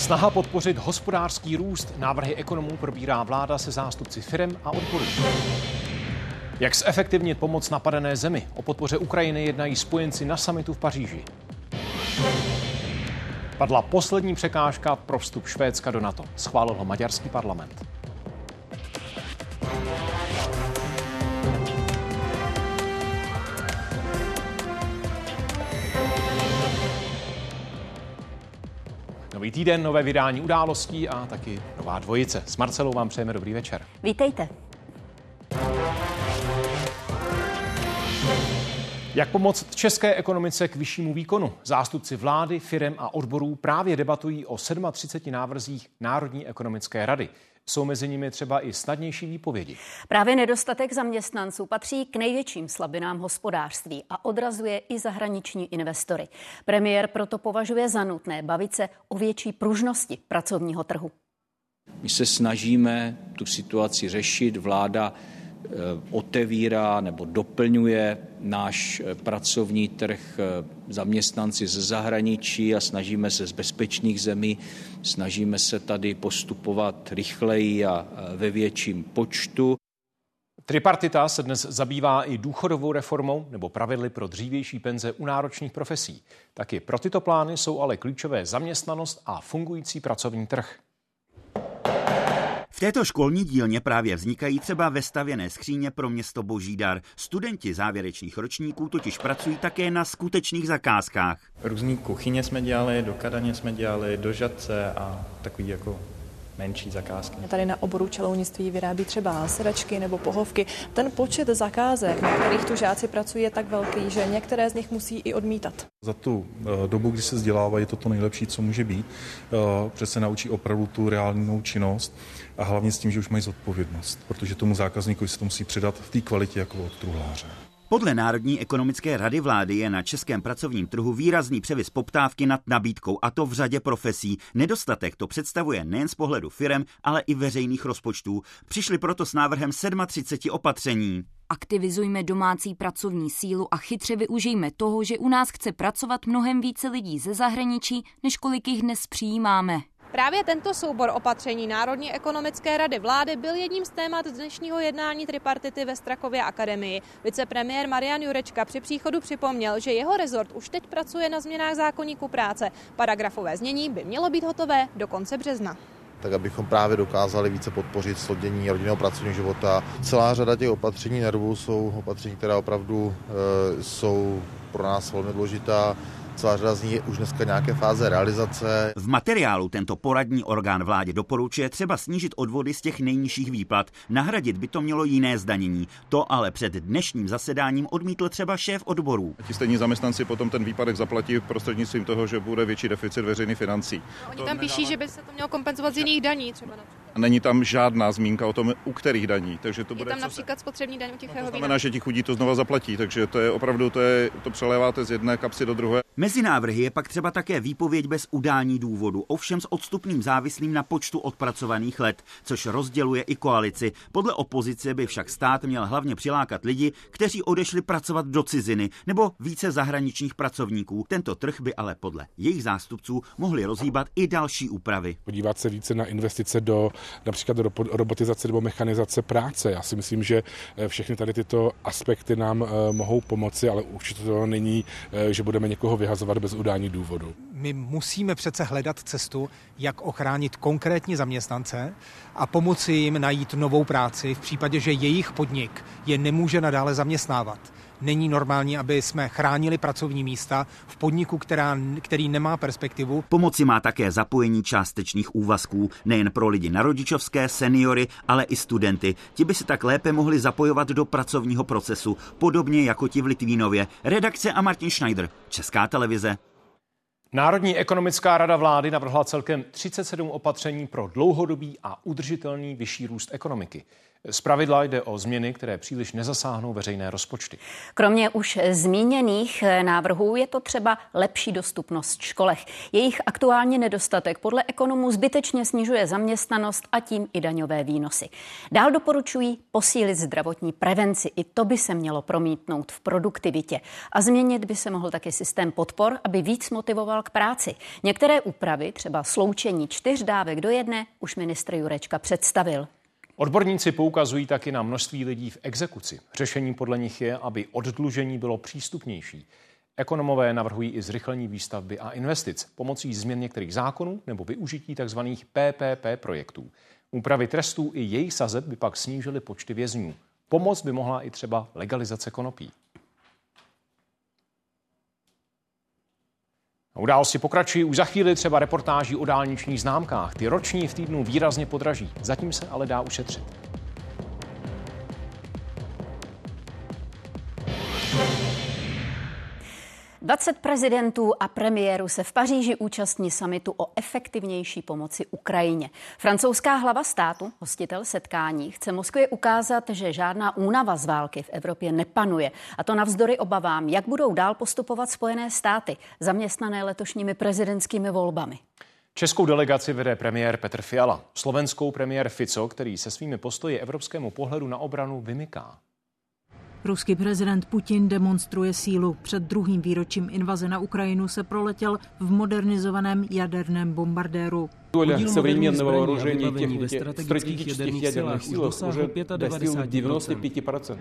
Snaha podpořit hospodářský růst návrhy ekonomů probírá vláda se zástupci firem a odborů. Jak zefektivnit pomoc napadené zemi? O podpoře Ukrajiny jednají spojenci na samitu v Paříži. Padla poslední překážka pro vstup Švédska do NATO. Schválil ho maďarský parlament. Nový týden, nové vydání událostí a taky nová dvojice. S Marcelou vám přejeme dobrý večer. Vítejte. Jak pomoct české ekonomice k vyššímu výkonu? Zástupci vlády, firem a odborů právě debatují o 37 návrzích Národní ekonomické rady. Jsou mezi nimi třeba i snadnější výpovědi. Právě nedostatek zaměstnanců patří k největším slabinám hospodářství a odrazuje i zahraniční investory. Premiér proto považuje za nutné bavit se o větší pružnosti pracovního trhu. My se snažíme tu situaci řešit. Vláda otevírá nebo doplňuje náš eh, pracovní trh eh, zaměstnanci ze zahraničí a snažíme se z bezpečných zemí, snažíme se tady postupovat rychleji a ve větším počtu. Tripartita se dnes zabývá i důchodovou reformou nebo pravidly pro dřívější penze u náročných profesí. Taky pro tyto plány jsou ale klíčové zaměstnanost a fungující pracovní trh. V této školní dílně právě vznikají třeba ve stavěné skříně pro město Božídar. Studenti závěrečných ročníků totiž pracují také na skutečných zakázkách. Různý kuchyně jsme dělali, do kadaně jsme dělali, do žadce a takový jako menší zakázky. Tady na oboru čelounictví vyrábí třeba sedačky nebo pohovky. Ten počet zakázek, na kterých tu žáci pracují, je tak velký, že některé z nich musí i odmítat. Za tu eh, dobu, kdy se vzdělávají, je to to nejlepší, co může být. Eh, přece naučí opravdu tu reálnou činnost a hlavně s tím, že už mají zodpovědnost, protože tomu zákazníkovi se to musí předat v té kvalitě jako od truhláře. Podle Národní ekonomické rady vlády je na českém pracovním trhu výrazný převis poptávky nad nabídkou, a to v řadě profesí. Nedostatek to představuje nejen z pohledu firem, ale i veřejných rozpočtů. Přišli proto s návrhem 37 opatření. Aktivizujme domácí pracovní sílu a chytře využijme toho, že u nás chce pracovat mnohem více lidí ze zahraničí, než kolik jich dnes přijímáme. Právě tento soubor opatření Národní ekonomické rady vlády byl jedním z témat dnešního jednání tripartity ve Strakově akademii. Vicepremiér Marian Jurečka při příchodu připomněl, že jeho rezort už teď pracuje na změnách zákonníku práce. Paragrafové znění by mělo být hotové do konce března tak abychom právě dokázali více podpořit slodění rodinného pracovního života. Celá řada těch opatření nervů jsou opatření, která opravdu e, jsou pro nás velmi důležitá. Celá řada z nich je už dneska nějaké fáze realizace. V materiálu tento poradní orgán vládě doporučuje třeba snížit odvody z těch nejnižších výplat. Nahradit by to mělo jiné zdanění. To ale před dnešním zasedáním odmítl třeba šéf odborů. Ti stejní zaměstnanci potom ten výpadek zaplatí prostřednictvím toho, že bude větší deficit veřejných financí. Oni to tam píší, že by se to mělo kompenzovat z jiných daní třeba. Není tam žádná zmínka o tom, u kterých daní. Takže to je bude tam například se... spotřební daň u tichého no to znamená, že ti chudí to znova zaplatí, takže to je opravdu, to, je, to přeléváte z jedné kapsy do druhé. Mezi návrhy je pak třeba také výpověď bez udání důvodu, ovšem s odstupným závislým na počtu odpracovaných let, což rozděluje i koalici. Podle opozice by však stát měl hlavně přilákat lidi, kteří odešli pracovat do ciziny nebo více zahraničních pracovníků. Tento trh by ale podle jejich zástupců mohli rozhýbat i další úpravy. Podívat se více na investice do například do robotizace nebo mechanizace práce. Já si myslím, že eh, všechny tady tyto aspekty nám eh, mohou pomoci, ale určitě to není, eh, že budeme někoho vyhazovat bez udání důvodu. My musíme přece hledat cestu, jak ochránit konkrétní zaměstnance a pomoci jim najít novou práci v případě, že jejich podnik je nemůže nadále zaměstnávat. Není normální, aby jsme chránili pracovní místa v podniku, která, který nemá perspektivu. Pomoci má také zapojení částečných úvazků, nejen pro lidi na rodičovské, seniory, ale i studenty. Ti by se tak lépe mohli zapojovat do pracovního procesu, podobně jako ti v Litvínově. Redakce a Martin Schneider, Česká televize. Národní ekonomická rada vlády navrhla celkem 37 opatření pro dlouhodobý a udržitelný vyšší růst ekonomiky. Z pravidla jde o změny, které příliš nezasáhnou veřejné rozpočty. Kromě už zmíněných návrhů je to třeba lepší dostupnost školech. Jejich aktuální nedostatek podle ekonomů zbytečně snižuje zaměstnanost a tím i daňové výnosy. Dál doporučují posílit zdravotní prevenci. I to by se mělo promítnout v produktivitě. A změnit by se mohl taky systém podpor, aby víc motivoval k práci. Některé úpravy, třeba sloučení čtyř dávek do jedné, už ministr Jurečka představil. Odborníci poukazují taky na množství lidí v exekuci. Řešení podle nich je, aby oddlužení bylo přístupnější. Ekonomové navrhují i zrychlení výstavby a investic pomocí změn některých zákonů nebo využití tzv. PPP projektů. Úpravy trestů i jejich sazeb by pak snížily počty vězňů. Pomoc by mohla i třeba legalizace konopí. Události pokračují už za chvíli třeba reportáží o dálničních známkách. Ty roční v týdnu výrazně podraží. Zatím se ale dá ušetřit. 20 prezidentů a premiérů se v Paříži účastní samitu o efektivnější pomoci Ukrajině. Francouzská hlava státu, hostitel setkání, chce Moskvě ukázat, že žádná únava z války v Evropě nepanuje. A to navzdory obavám, jak budou dál postupovat Spojené státy, zaměstnané letošními prezidentskými volbami. Českou delegaci vede premiér Petr Fiala, slovenskou premiér Fico, který se svými postoji evropskému pohledu na obranu vymyká. Ruský prezident Putin demonstruje sílu. Před druhým výročím invaze na Ukrajinu se proletěl v modernizovaném jaderném bombardéru. Доля современного вооружения и техники в стратегических ядерных силах уже достигла 95%.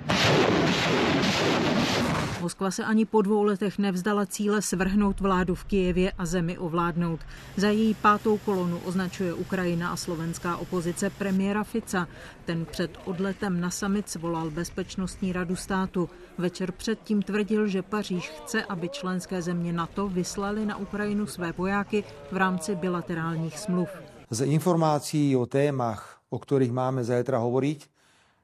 Moskva se ani po dvou letech nevzdala cíle svrhnout vládu v Kijevě a zemi ovládnout. Za její pátou kolonu označuje Ukrajina a slovenská opozice premiéra Fica. Ten před odletem na summit svolal Bezpečnostní radu státu. Večer předtím tvrdil, že Paříž chce, aby členské země NATO vyslali na Ukrajinu své vojáky v rámci bilaterálních smluv. Z informací o témach, o kterých máme zajtra hovoriť,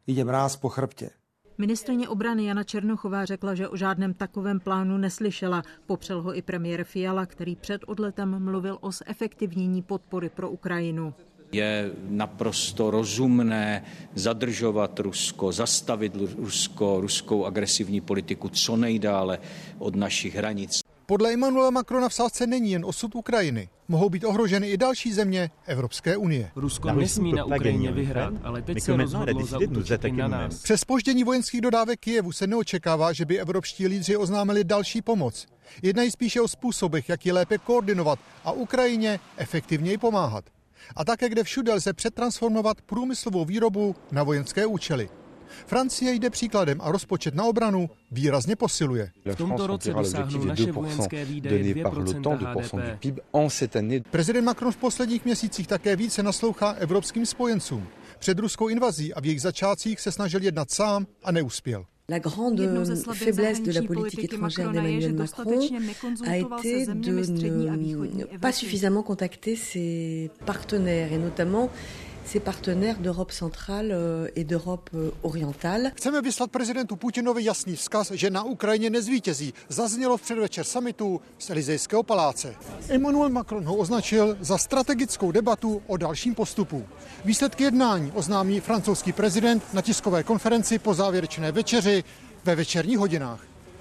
ide mráz po chrbtě. Ministrině obrany Jana Černochová řekla, že o žádném takovém plánu neslyšela. Popřel ho i premiér Fiala, který před odletem mluvil o zefektivnění podpory pro Ukrajinu. Je naprosto rozumné zadržovat Rusko, zastavit Rusko, ruskou agresivní politiku co nejdále od našich hranic. Podle Emmanuela Macrona v sázce není jen osud Ukrajiny. Mohou být ohroženy i další země Evropské unie. Rusko nesmí na Ukrajině vyhrát, ale teď se rozhodlo zautočit na nás. Přes spoždění vojenských dodávek Kijevu se neočekává, že by evropští lídři oznámili další pomoc. Jednají spíše o způsobech, jak ji lépe koordinovat a Ukrajině efektivněji pomáhat. A také, kde všude lze přetransformovat průmyslovou výrobu na vojenské účely. Francie jde příkladem a rozpočet na obranu výrazně posiluje. V tomto roce dosáhnou naše vojenské výdaje 2% HDP. Prezident Macron v posledních měsících také více naslouchá evropským spojencům. Před ruskou invazí a v jejich začátcích se snažil jednat sám a neuspěl. La grande faiblesse de la politique étrangère d'Emmanuel Macron a été de ne pas suffisamment contacter ses partenaires et notamment ses partenaires d'Europe centrale euh, et d'Europe euh, orientale. Chceme vyslat prezidentu Putinovi jasný vzkaz, že na Ukrajině nezvítězí. Zaznělo v předvečer samitu z Elizejského paláce. Emmanuel Macron ho označil za strategickou debatu o dalším postupu. Výsledky jednání oznámí francouzský prezident na tiskové konferenci po závěrečné večeři ve večerních hodinách.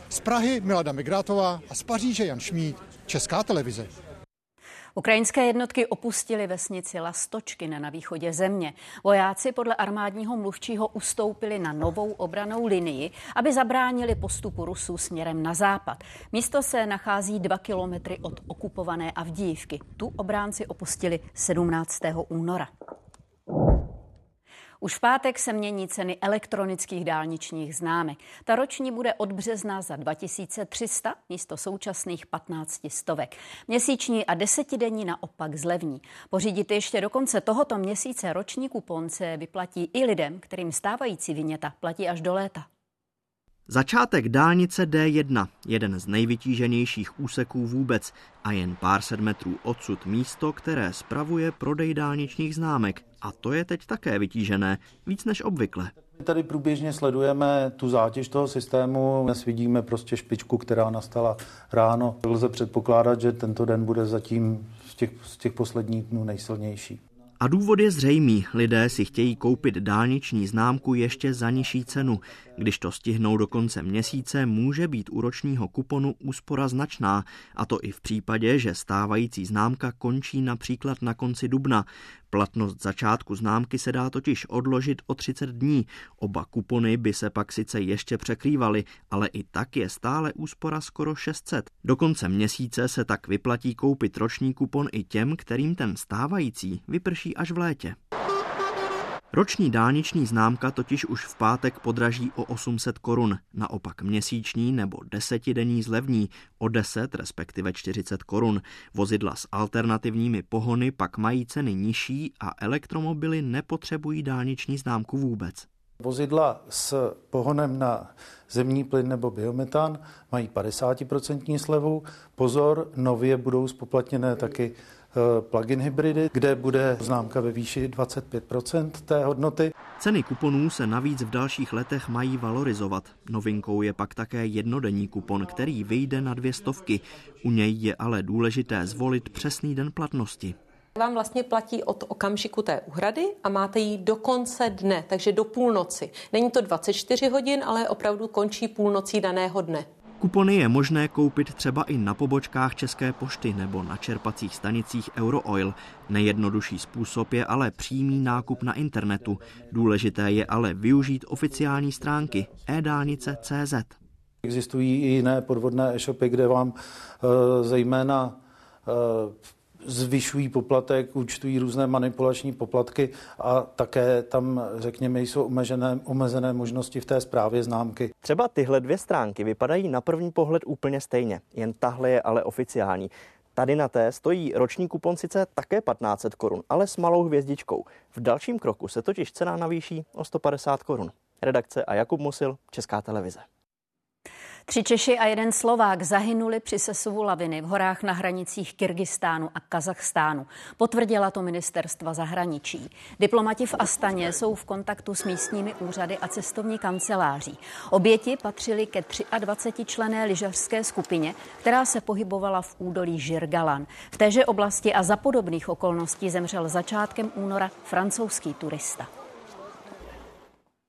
Z Prahy Milada Migrátová a z Paříže Jan Šmíd, Česká televize. Ukrajinské jednotky opustily vesnici Lastočky na východě země. Vojáci podle armádního mluvčího ustoupili na novou obranou linii, aby zabránili postupu Rusů směrem na západ. Místo se nachází dva kilometry od okupované Avdívky. Tu obránci opustili 17. února. Už v pátek se mění ceny elektronických dálničních známek. Ta roční bude od března za 2300 místo současných 15 stovek. Měsíční a desetidenní naopak zlevní. Pořídit ještě do konce tohoto měsíce roční kupon se vyplatí i lidem, kterým stávající vyněta platí až do léta. Začátek dálnice D1, jeden z nejvytíženějších úseků vůbec a jen pár set metrů odsud místo, které spravuje prodej dálničních známek. A to je teď také vytížené, víc než obvykle. Tady průběžně sledujeme tu zátěž toho systému. Dnes vidíme prostě špičku, která nastala ráno. Lze předpokládat, že tento den bude zatím z těch, z těch posledních dnů nejsilnější. A důvod je zřejmý. Lidé si chtějí koupit dálniční známku ještě za nižší cenu. Když to stihnou do konce měsíce, může být u ročního kuponu úspora značná, a to i v případě, že stávající známka končí například na konci dubna. Platnost začátku známky se dá totiž odložit o 30 dní. Oba kupony by se pak sice ještě překrývaly, ale i tak je stále úspora skoro 600. Do konce měsíce se tak vyplatí koupit roční kupon i těm, kterým ten stávající vyprší až v létě. Roční dálniční známka totiž už v pátek podraží o 800 korun, naopak měsíční nebo desetidenní zlevní o 10 respektive 40 korun. Vozidla s alternativními pohony pak mají ceny nižší a elektromobily nepotřebují dálniční známku vůbec. Vozidla s pohonem na zemní plyn nebo biometan mají 50% slevu. Pozor, nově budou spoplatněné taky plug-in hybridy, kde bude známka ve výši 25% té hodnoty. Ceny kuponů se navíc v dalších letech mají valorizovat. Novinkou je pak také jednodenní kupon, který vyjde na dvě stovky. U něj je ale důležité zvolit přesný den platnosti vám vlastně platí od okamžiku té úhrady a máte ji do konce dne, takže do půlnoci. Není to 24 hodin, ale opravdu končí půlnocí daného dne. Kupony je možné koupit třeba i na pobočkách České pošty nebo na čerpacích stanicích Eurooil. Nejjednodušší způsob je ale přímý nákup na internetu. Důležité je ale využít oficiální stránky e-dálnice.cz. Existují i jiné podvodné e-shopy, kde vám e, zejména e, zvyšují poplatek, účtují různé manipulační poplatky a také tam, řekněme, jsou omezené, omezené možnosti v té zprávě známky. Třeba tyhle dvě stránky vypadají na první pohled úplně stejně, jen tahle je ale oficiální. Tady na té stojí roční kupon sice také 1500 korun, ale s malou hvězdičkou. V dalším kroku se totiž cena navýší o 150 korun. Redakce a Jakub Musil, Česká televize. Tři Češi a jeden Slovák zahynuli při sesuvu laviny v horách na hranicích Kyrgyzstánu a Kazachstánu. Potvrdila to ministerstva zahraničí. Diplomati v Astaně jsou v kontaktu s místními úřady a cestovní kanceláří. Oběti patřily ke 23 člené lyžařské skupině, která se pohybovala v údolí Žirgalan. V téže oblasti a za podobných okolností zemřel začátkem února francouzský turista.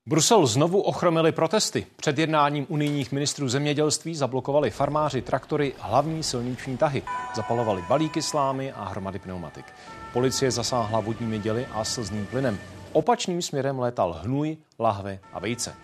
Brusel znovu ochromili protesty. Před jednáním unijních ministrů zemědělství zablokovali farmáři traktory hlavní silniční tahy. Zapalovali balíky slámy a hromady pneumatik. Policie zasáhla vodními děly a slzným plynem. Opačným směrem létal hnůj, lahve a vejce.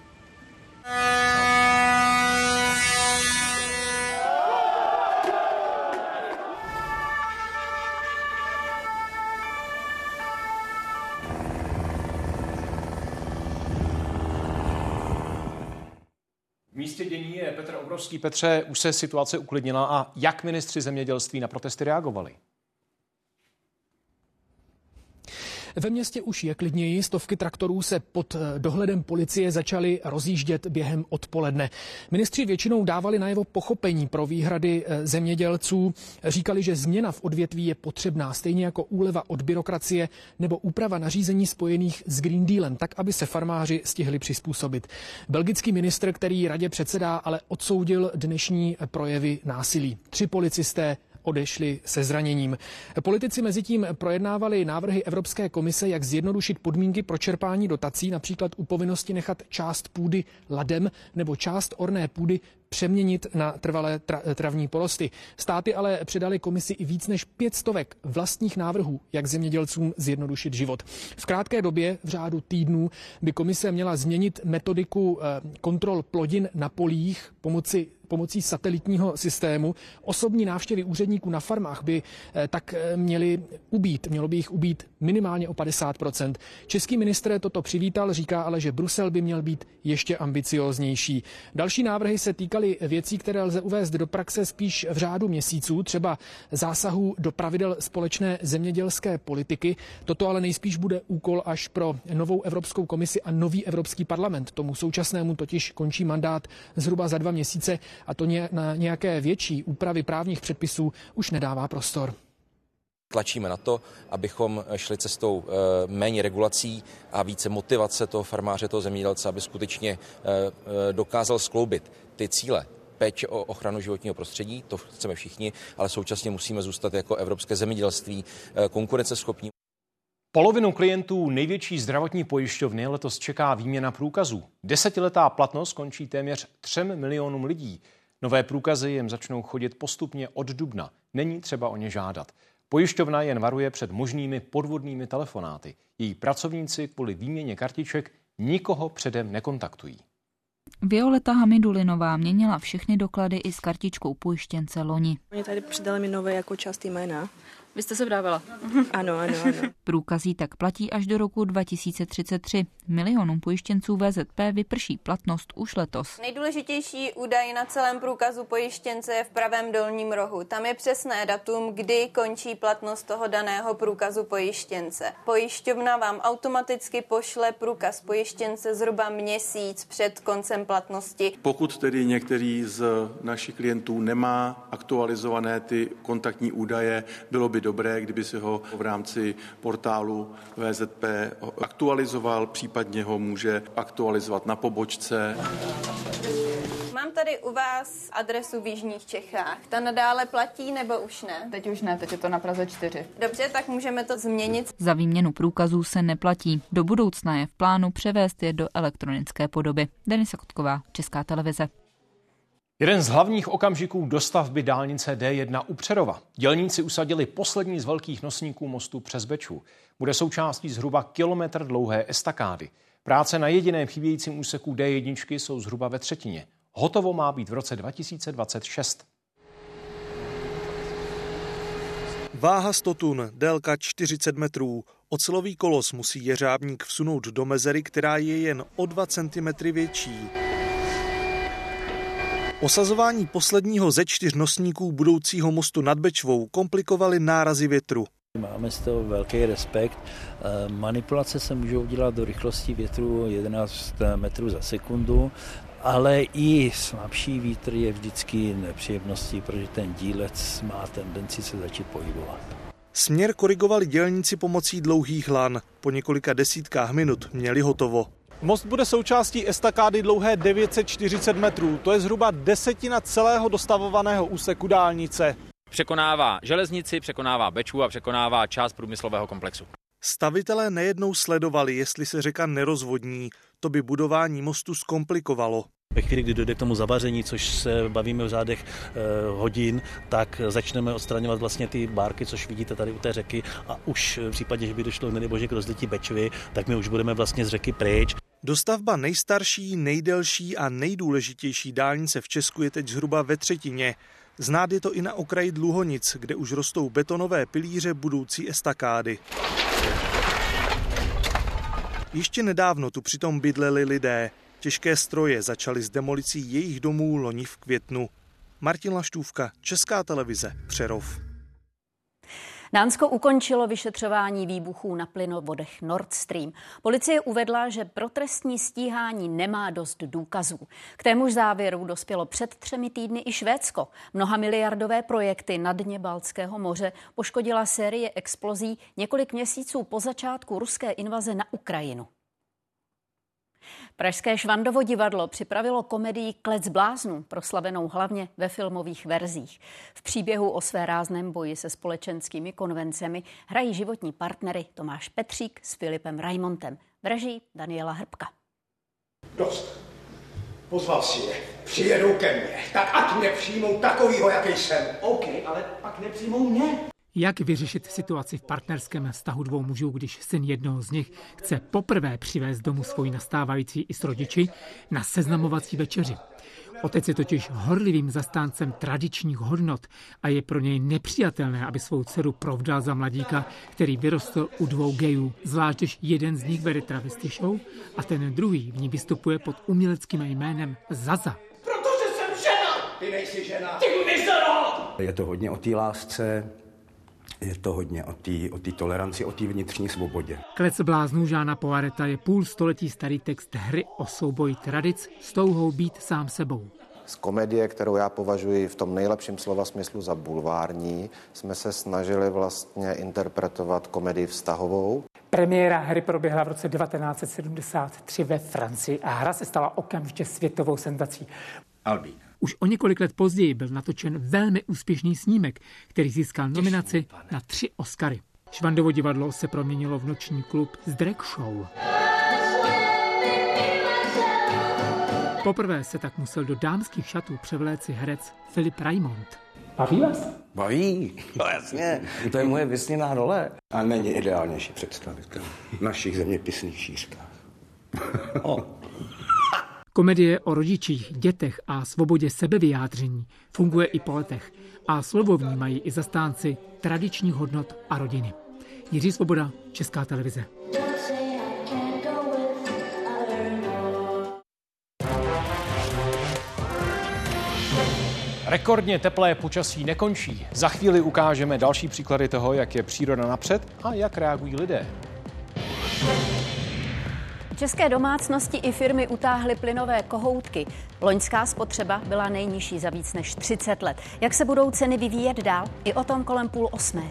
Petr Obrovský. Petře, už se situace uklidnila a jak ministři zemědělství na protesty reagovali? Ve městě už je klidněji, stovky traktorů se pod eh, dohledem policie začaly rozjíždět během odpoledne. Ministři většinou dávali najevo pochopení pro výhrady eh, zemědělců, říkali, že změna v odvětví je potřebná, stejně jako úleva od byrokracie nebo úprava nařízení spojených s Green Dealem, tak aby se farmáři stihli přizpůsobit. Belgický ministr, který radě předsedá, ale odsoudil dnešní projevy násilí. Tři policisté odešli se zraněním. Politici mezi tím projednávali návrhy Evropské komise, jak zjednodušit podmínky pro čerpání dotací, například u povinnosti nechat část půdy ladem nebo část orné půdy přeměnit na trvalé tra- travní porosty. Státy ale předali komisi i víc než pět stovek vlastních návrhů, jak zemědělcům zjednodušit život. V krátké době, v řádu týdnů, by komise měla změnit metodiku eh, kontrol plodin na polích pomocí pomocí satelitního systému. Osobní návštěvy úředníků na farmách by eh, tak eh, měly ubít, mělo by jich ubít minimálně o 50% Český ministr toto přivítal, říká ale, že Brusel by měl být ještě ambicioznější. Další návrhy se týkaly věcí, které lze uvést do praxe spíš v řádu měsíců, třeba zásahů do pravidel společné zemědělské politiky. Toto ale nejspíš bude úkol až pro novou Evropskou komisi a nový Evropský parlament. Tomu současnému totiž končí mandát zhruba za dva měsíce a to na nějaké větší úpravy právních předpisů už nedává prostor tlačíme na to, abychom šli cestou eh, méně regulací a více motivace toho farmáře, toho zemědělce, aby skutečně eh, eh, dokázal skloubit ty cíle péče o ochranu životního prostředí, to chceme všichni, ale současně musíme zůstat jako evropské zemědělství konkurenceschopní. Polovinu klientů největší zdravotní pojišťovny letos čeká výměna průkazů. Desetiletá platnost končí téměř třem milionům lidí. Nové průkazy jim začnou chodit postupně od dubna. Není třeba o ně žádat. Pojišťovna jen varuje před možnými podvodnými telefonáty. Její pracovníci kvůli výměně kartiček nikoho předem nekontaktují. Violeta Hamidulinová měnila všechny doklady i s kartičkou pojištěnce loni. Oni tady přidali mi nové jako část jména. Vy jste se vdávala? Ano, ano, ano. Průkazí tak platí až do roku 2033. Milionům pojištěnců VZP vyprší platnost už letos. Nejdůležitější údaj na celém průkazu pojištěnce je v pravém dolním rohu. Tam je přesné datum, kdy končí platnost toho daného průkazu pojištěnce. Pojišťovna vám automaticky pošle průkaz pojištěnce zhruba měsíc před koncem platnosti. Pokud tedy některý z našich klientů nemá aktualizované ty kontaktní údaje, bylo by dobré, kdyby si ho v rámci portálu VZP aktualizoval, případně ho může aktualizovat na pobočce. Mám tady u vás adresu v Jižních Čechách. Ta nadále platí nebo už ne? Teď už ne, teď je to na Praze 4. Dobře, tak můžeme to změnit. Za výměnu průkazů se neplatí. Do budoucna je v plánu převést je do elektronické podoby. Denisa Kotková, Česká televize. Jeden z hlavních okamžiků dostavby dálnice D1 u Přerova. Dělníci usadili poslední z velkých nosníků mostu přes Beču. Bude součástí zhruba kilometr dlouhé estakády. Práce na jediném chybějícím úseku D1 jsou zhruba ve třetině. Hotovo má být v roce 2026. Váha 100 tun, délka 40 metrů. Ocelový kolos musí jeřábník vsunout do mezery, která je jen o 2 cm větší. Osazování posledního ze čtyř nosníků budoucího mostu nad Bečvou komplikovaly nárazy větru. Máme z toho velký respekt. Eh, manipulace se můžou dělat do rychlosti větru 11 metrů za sekundu, ale i slabší vítr je vždycky nepříjemností, protože ten dílec má tendenci se začít pohybovat. Směr korigovali dělníci pomocí dlouhých lan. Po několika desítkách minut měli hotovo. Most bude součástí estakády dlouhé 940 metrů, to je zhruba desetina celého dostavovaného úseku dálnice. Překonává železnici, překonává Beču a překonává část průmyslového komplexu. Stavitelé nejednou sledovali, jestli se řeka nerozvodní. To by budování mostu zkomplikovalo. Ve chvíli, kdy dojde k tomu zavaření, což se bavíme v řádech eh, hodin, tak začneme odstraňovat vlastně ty bárky, což vidíte tady u té řeky a už v případě, že by došlo bože k rozlití Bečvy, tak my už budeme vlastně z řeky pryč. Dostavba nejstarší, nejdelší a nejdůležitější dálnice v Česku je teď zhruba ve třetině. Znát je to i na okraji Dluhonic, kde už rostou betonové pilíře budoucí estakády. Ještě nedávno tu přitom bydleli lidé. Těžké stroje začaly s demolicí jejich domů loni v květnu. Martin Laštůvka, Česká televize, Přerov. Dánsko ukončilo vyšetřování výbuchů na plynovodech Nord Stream. Policie uvedla, že pro trestní stíhání nemá dost důkazů. K témuž závěru dospělo před třemi týdny i Švédsko. Mnoha miliardové projekty na dně Baltského moře poškodila série explozí několik měsíců po začátku ruské invaze na Ukrajinu. Pražské Švandovo divadlo připravilo komedii Klec bláznů, proslavenou hlavně ve filmových verzích. V příběhu o své rázném boji se společenskými konvencemi hrají životní partnery Tomáš Petřík s Filipem Raimontem. Vraží Daniela Hrbka. Dost. Pozval si je. Přijedou ke mně. Tak ať mě přijmou takovýho, jaký jsem. OK, ale pak nepřijmou mě. Jak vyřešit situaci v partnerském vztahu dvou mužů, když syn jednoho z nich chce poprvé přivést domů svoji nastávající i s rodiči na seznamovací večeři? Otec je totiž horlivým zastáncem tradičních hodnot a je pro něj nepřijatelné, aby svou dceru provdal za mladíka, který vyrostl u dvou gejů, zvlášť když jeden z nich vede travesty show a ten druhý v ní vystupuje pod uměleckým jménem Zaza. Protože jsem žena! Ty nejsi žena! Ty mizero! Je to hodně o té lásce, je to hodně o té o toleranci, o té vnitřní svobodě. Klec bláznů Žána Poareta je půl století starý text hry o souboji tradic s touhou být sám sebou. Z komedie, kterou já považuji v tom nejlepším slova smyslu za bulvární, jsme se snažili vlastně interpretovat komedii vztahovou. Premiéra hry proběhla v roce 1973 ve Francii a hra se stala okamžitě světovou senzací. Albín. Už o několik let později byl natočen velmi úspěšný snímek, který získal nominaci na tři Oscary. Švandovo divadlo se proměnilo v noční klub z drag show. Poprvé se tak musel do dámských šatů převléci herec Filip Raimond. Baví vás? Baví, no jasně, to je moje vysněná role. A není ideálnější představitel v našich zeměpisných šířkách. Komedie o rodičích, dětech a svobodě sebevyjádření funguje i po letech a slovo vnímají i zastánci tradičních hodnot a rodiny. Jiří Svoboda, Česká televize. Rekordně teplé počasí nekončí. Za chvíli ukážeme další příklady toho, jak je příroda napřed a jak reagují lidé. České domácnosti i firmy utáhly plynové kohoutky. Loňská spotřeba byla nejnižší za víc než 30 let. Jak se budou ceny vyvíjet dál? I o tom kolem půl osmé.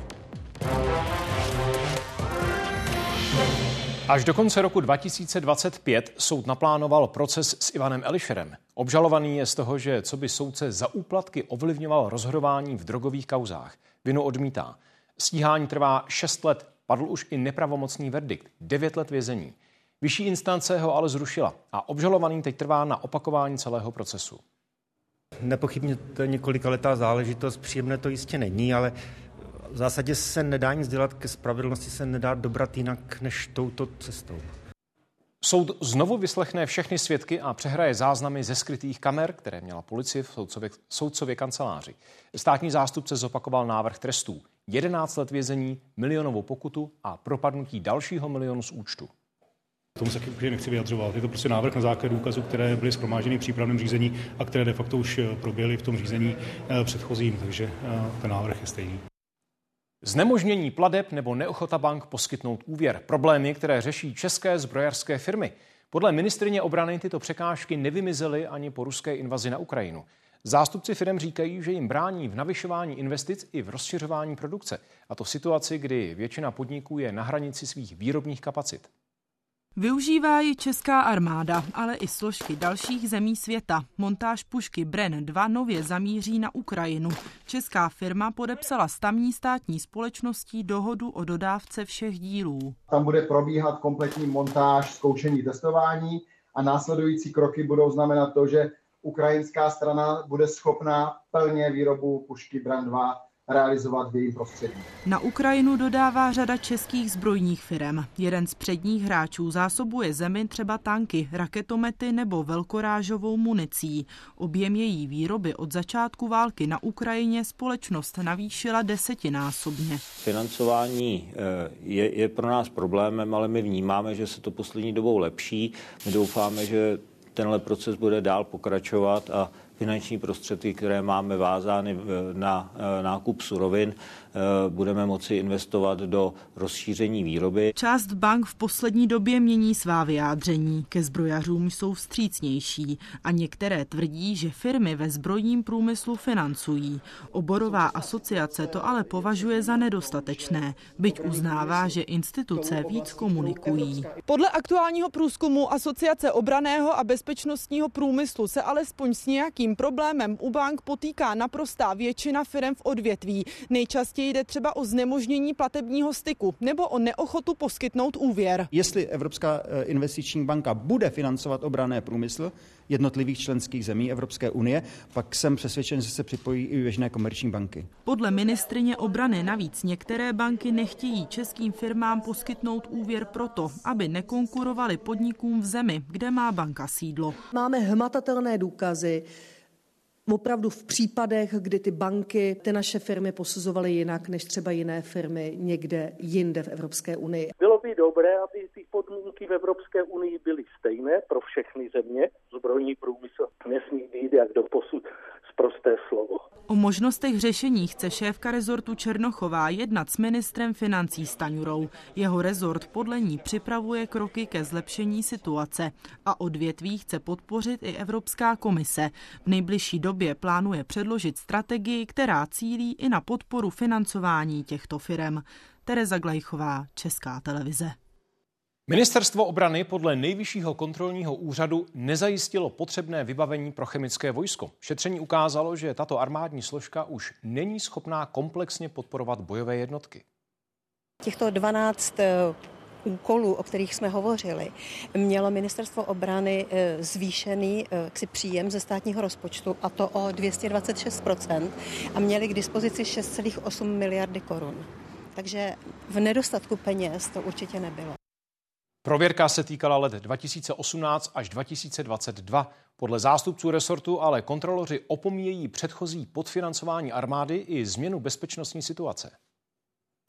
Až do konce roku 2025 soud naplánoval proces s Ivanem Elišerem. Obžalovaný je z toho, že co by soudce za úplatky ovlivňoval rozhodování v drogových kauzách. Vinu odmítá. Stíhání trvá 6 let, padl už i nepravomocný verdikt, 9 let vězení. Vyšší instance ho ale zrušila a obžalovaný teď trvá na opakování celého procesu. Nepochybně to je několika letá záležitost, příjemné to jistě není, ale v zásadě se nedá nic dělat, ke spravedlnosti se nedá dobrat jinak než touto cestou. Soud znovu vyslechne všechny svědky a přehraje záznamy ze skrytých kamer, které měla policie v soudcově, soudcově kanceláři. Státní zástupce zopakoval návrh trestů. 11 let vězení, milionovou pokutu a propadnutí dalšího milionu z účtu. Tomu se taky nechci vyjadřovat. Je to prostě návrh na základě důkazů, které byly schromážděny v přípravném řízení a které de facto už proběhly v tom řízení eh, předchozím, takže eh, ten návrh je stejný. Znemožnění pladeb nebo neochota bank poskytnout úvěr. Problémy, které řeší české zbrojařské firmy. Podle ministrině obrany tyto překážky nevymizely ani po ruské invazi na Ukrajinu. Zástupci firm říkají, že jim brání v navyšování investic i v rozšiřování produkce. A to v situaci, kdy většina podniků je na hranici svých výrobních kapacit. Využívá ji česká armáda, ale i složky dalších zemí světa. Montáž pušky Bren 2 nově zamíří na Ukrajinu. Česká firma podepsala s tamní státní společností dohodu o dodávce všech dílů. Tam bude probíhat kompletní montáž, zkoušení, testování a následující kroky budou znamenat to, že ukrajinská strana bude schopná plně výrobu pušky Bren 2 realizovat v jejím prostředí. Na Ukrajinu dodává řada českých zbrojních firm. Jeden z předních hráčů zásobuje zemi třeba tanky, raketomety nebo velkorážovou municí. Objem její výroby od začátku války na Ukrajině společnost navýšila desetinásobně. Financování eh, je, je pro nás problémem, ale my vnímáme, že se to poslední dobou lepší. My doufáme, že tenhle proces bude dál pokračovat a finanční prostředky, které máme vázány na eh, nákup surovin, budeme moci investovat do rozšíření výroby. Část bank v poslední době mění svá vyjádření. Ke zbrojařům jsou vstřícnější a některé tvrdí, že firmy ve zbrojním průmyslu financují. Oborová asociace to ale považuje za nedostatečné, byť uznává, že instituce víc komunikují. Podle aktuálního průzkumu Asociace obraného a bezpečnostního průmyslu se alespoň s nějakým problémem u bank potýká naprostá většina firm v odvětví. Nejčastěji jde třeba o znemožnění platebního styku nebo o neochotu poskytnout úvěr. Jestli Evropská eh, investiční banka bude financovat obrané průmysl jednotlivých členských zemí Evropské unie, pak jsem přesvědčen, že se připojí i běžné komerční banky. Podle ministrině obrany navíc některé banky nechtějí českým firmám poskytnout úvěr proto, aby nekonkurovali podnikům v zemi, kde má banka sídlo. Máme hmatatelné důkazy, opravdu v případech, kdy ty banky ty naše firmy posuzovaly jinak než třeba jiné firmy někde jinde v Evropské unii. Bylo by dobré, aby ty podmínky v Evropské unii byly stejné pro všechny země. Zbrojní průmysl nesmí být jak do posud prosté slovo. O možnostech řešení chce šéfka rezortu Černochová jednat s ministrem financí Staňurou. Jeho rezort podle ní připravuje kroky ke zlepšení situace a odvětví chce podpořit i Evropská komise. V nejbližší době plánuje předložit strategii, která cílí i na podporu financování těchto firm. Tereza Glejchová, Česká televize. Ministerstvo obrany podle nejvyššího kontrolního úřadu nezajistilo potřebné vybavení pro chemické vojsko. Šetření ukázalo, že tato armádní složka už není schopná komplexně podporovat bojové jednotky. Těchto 12 úkolů, o kterých jsme hovořili, mělo ministerstvo obrany eh, zvýšený eh, ksi příjem ze státního rozpočtu a to o 226% a měli k dispozici 6,8 miliardy korun. Takže v nedostatku peněz to určitě nebylo. Prověrka se týkala let 2018 až 2022. Podle zástupců resortu ale kontroloři opomíjejí předchozí podfinancování armády i změnu bezpečnostní situace.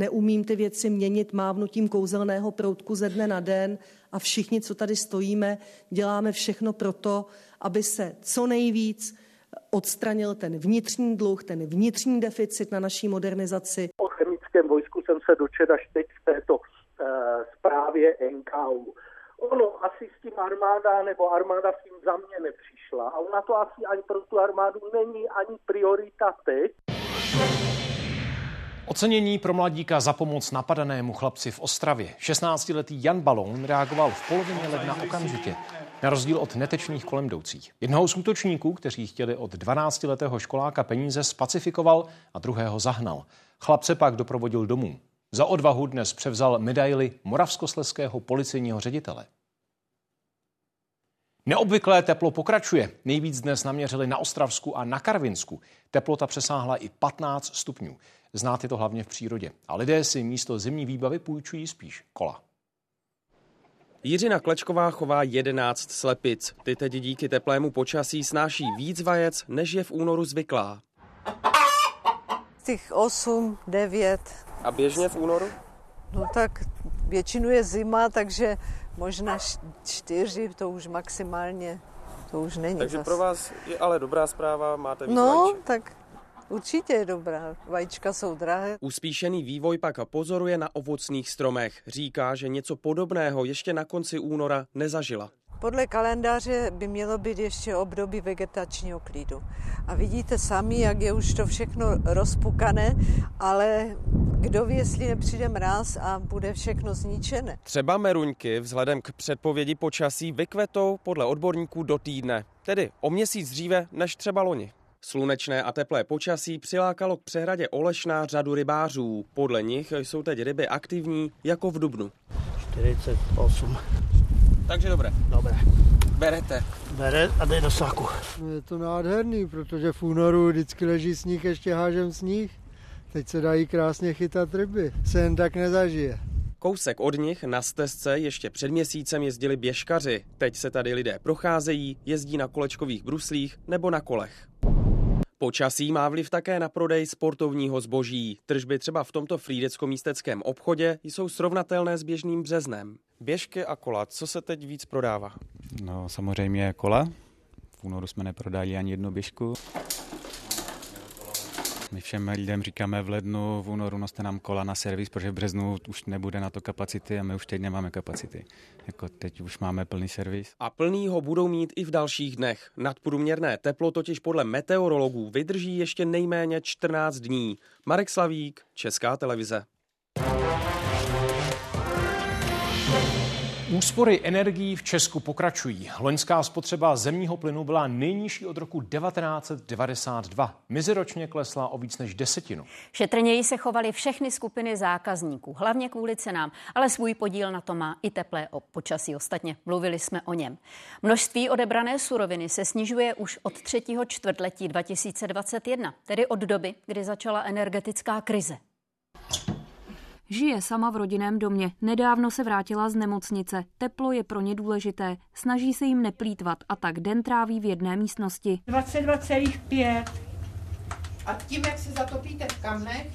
Neumím ty věci měnit mávnutím kouzelného proutku ze dne na den a všichni, co tady stojíme, děláme všechno proto, aby se co nejvíc odstranil ten vnitřní dluh, ten vnitřní deficit na naší modernizaci. O chemickém vojsku jsem se dočetl až teď v této zprávě NKU. Ono asi s tím armáda nebo armáda s tím za mě nepřišla a ona to asi ani pro tu armádu není ani priorita teď. Ocenění pro mladíka za pomoc napadenému chlapci v Ostravě. 16-letý Jan Balón reagoval v polovině ledna okamžitě, na rozdíl od netečných kolem jdoucích. Jednoho z útočníků, kteří chtěli od 12-letého školáka peníze, spacifikoval a druhého zahnal. Chlapce pak doprovodil domů. Za odvahu dnes převzal medaily moravskosleského policejního ředitele. Neobvyklé teplo pokračuje. Nejvíc dnes naměřili na Ostravsku a na Karvinsku. Teplota přesáhla i 15 stupňů. Znát je to hlavně v přírodě. A lidé si místo zimní výbavy půjčují spíš kola. Jiřina Klečková chová 11 slepic. Ty teď díky teplému počasí snáší víc vajec, než je v únoru zvyklá. Těch 8, 9. A běžně v únoru? No tak většinou je zima, takže možná čtyři, to už maximálně, to už není. Takže zas. pro vás je ale dobrá zpráva, máte víc No, vajček. tak Určitě je dobrá. Vajíčka jsou drahé. Uspíšený vývoj pak pozoruje na ovocných stromech. Říká, že něco podobného ještě na konci února nezažila. Podle kalendáře by mělo být ještě období vegetačního klidu. A vidíte sami, jak je už to všechno rozpukané, ale kdo ví, jestli nepřijde mráz a bude všechno zničené. Třeba meruňky vzhledem k předpovědi počasí vykvetou podle odborníků do týdne, tedy o měsíc dříve než třeba loni. Slunečné a teplé počasí přilákalo k přehradě Olešná řadu rybářů. Podle nich jsou teď ryby aktivní jako v Dubnu. 48. Takže dobré. Dobré. Berete. Bere a dej do saku. Je to nádherný, protože v únoru vždycky leží sníh, ještě hážem sníh. Teď se dají krásně chytat ryby. Se jen tak nezažije. Kousek od nich na stezce ještě před měsícem jezdili běžkaři. Teď se tady lidé procházejí, jezdí na kolečkových bruslích nebo na kolech. Počasí má vliv také na prodej sportovního zboží. Tržby třeba v tomto frýdecko-místeckém obchodě jsou srovnatelné s běžným březnem. Běžky a kola, co se teď víc prodává? No samozřejmě kola. V únoru jsme neprodali ani jednu běžku. My všem lidem říkáme v lednu, v únoru noste nám kola na servis, protože v březnu už nebude na to kapacity a my už teď nemáme kapacity. Jako teď už máme plný servis. A plný ho budou mít i v dalších dnech. Nadprůměrné teplo totiž podle meteorologů vydrží ještě nejméně 14 dní. Marek Slavík, Česká televize. Úspory energií v Česku pokračují. Loňská spotřeba zemního plynu byla nejnižší od roku 1992. Meziročně klesla o víc než desetinu. Šetrněji se chovaly všechny skupiny zákazníků, hlavně kvůli cenám, ale svůj podíl na to má i teplé o počasí. Ostatně mluvili jsme o něm. Množství odebrané suroviny se snižuje už od třetího čtvrtletí 2021, tedy od doby, kdy začala energetická krize. Žije sama v rodinném domě, nedávno se vrátila z nemocnice. Teplo je pro ně důležité, snaží se jim neplýtvat a tak den tráví v jedné místnosti. 22,5. A tím, jak se zatopíte v kamnech?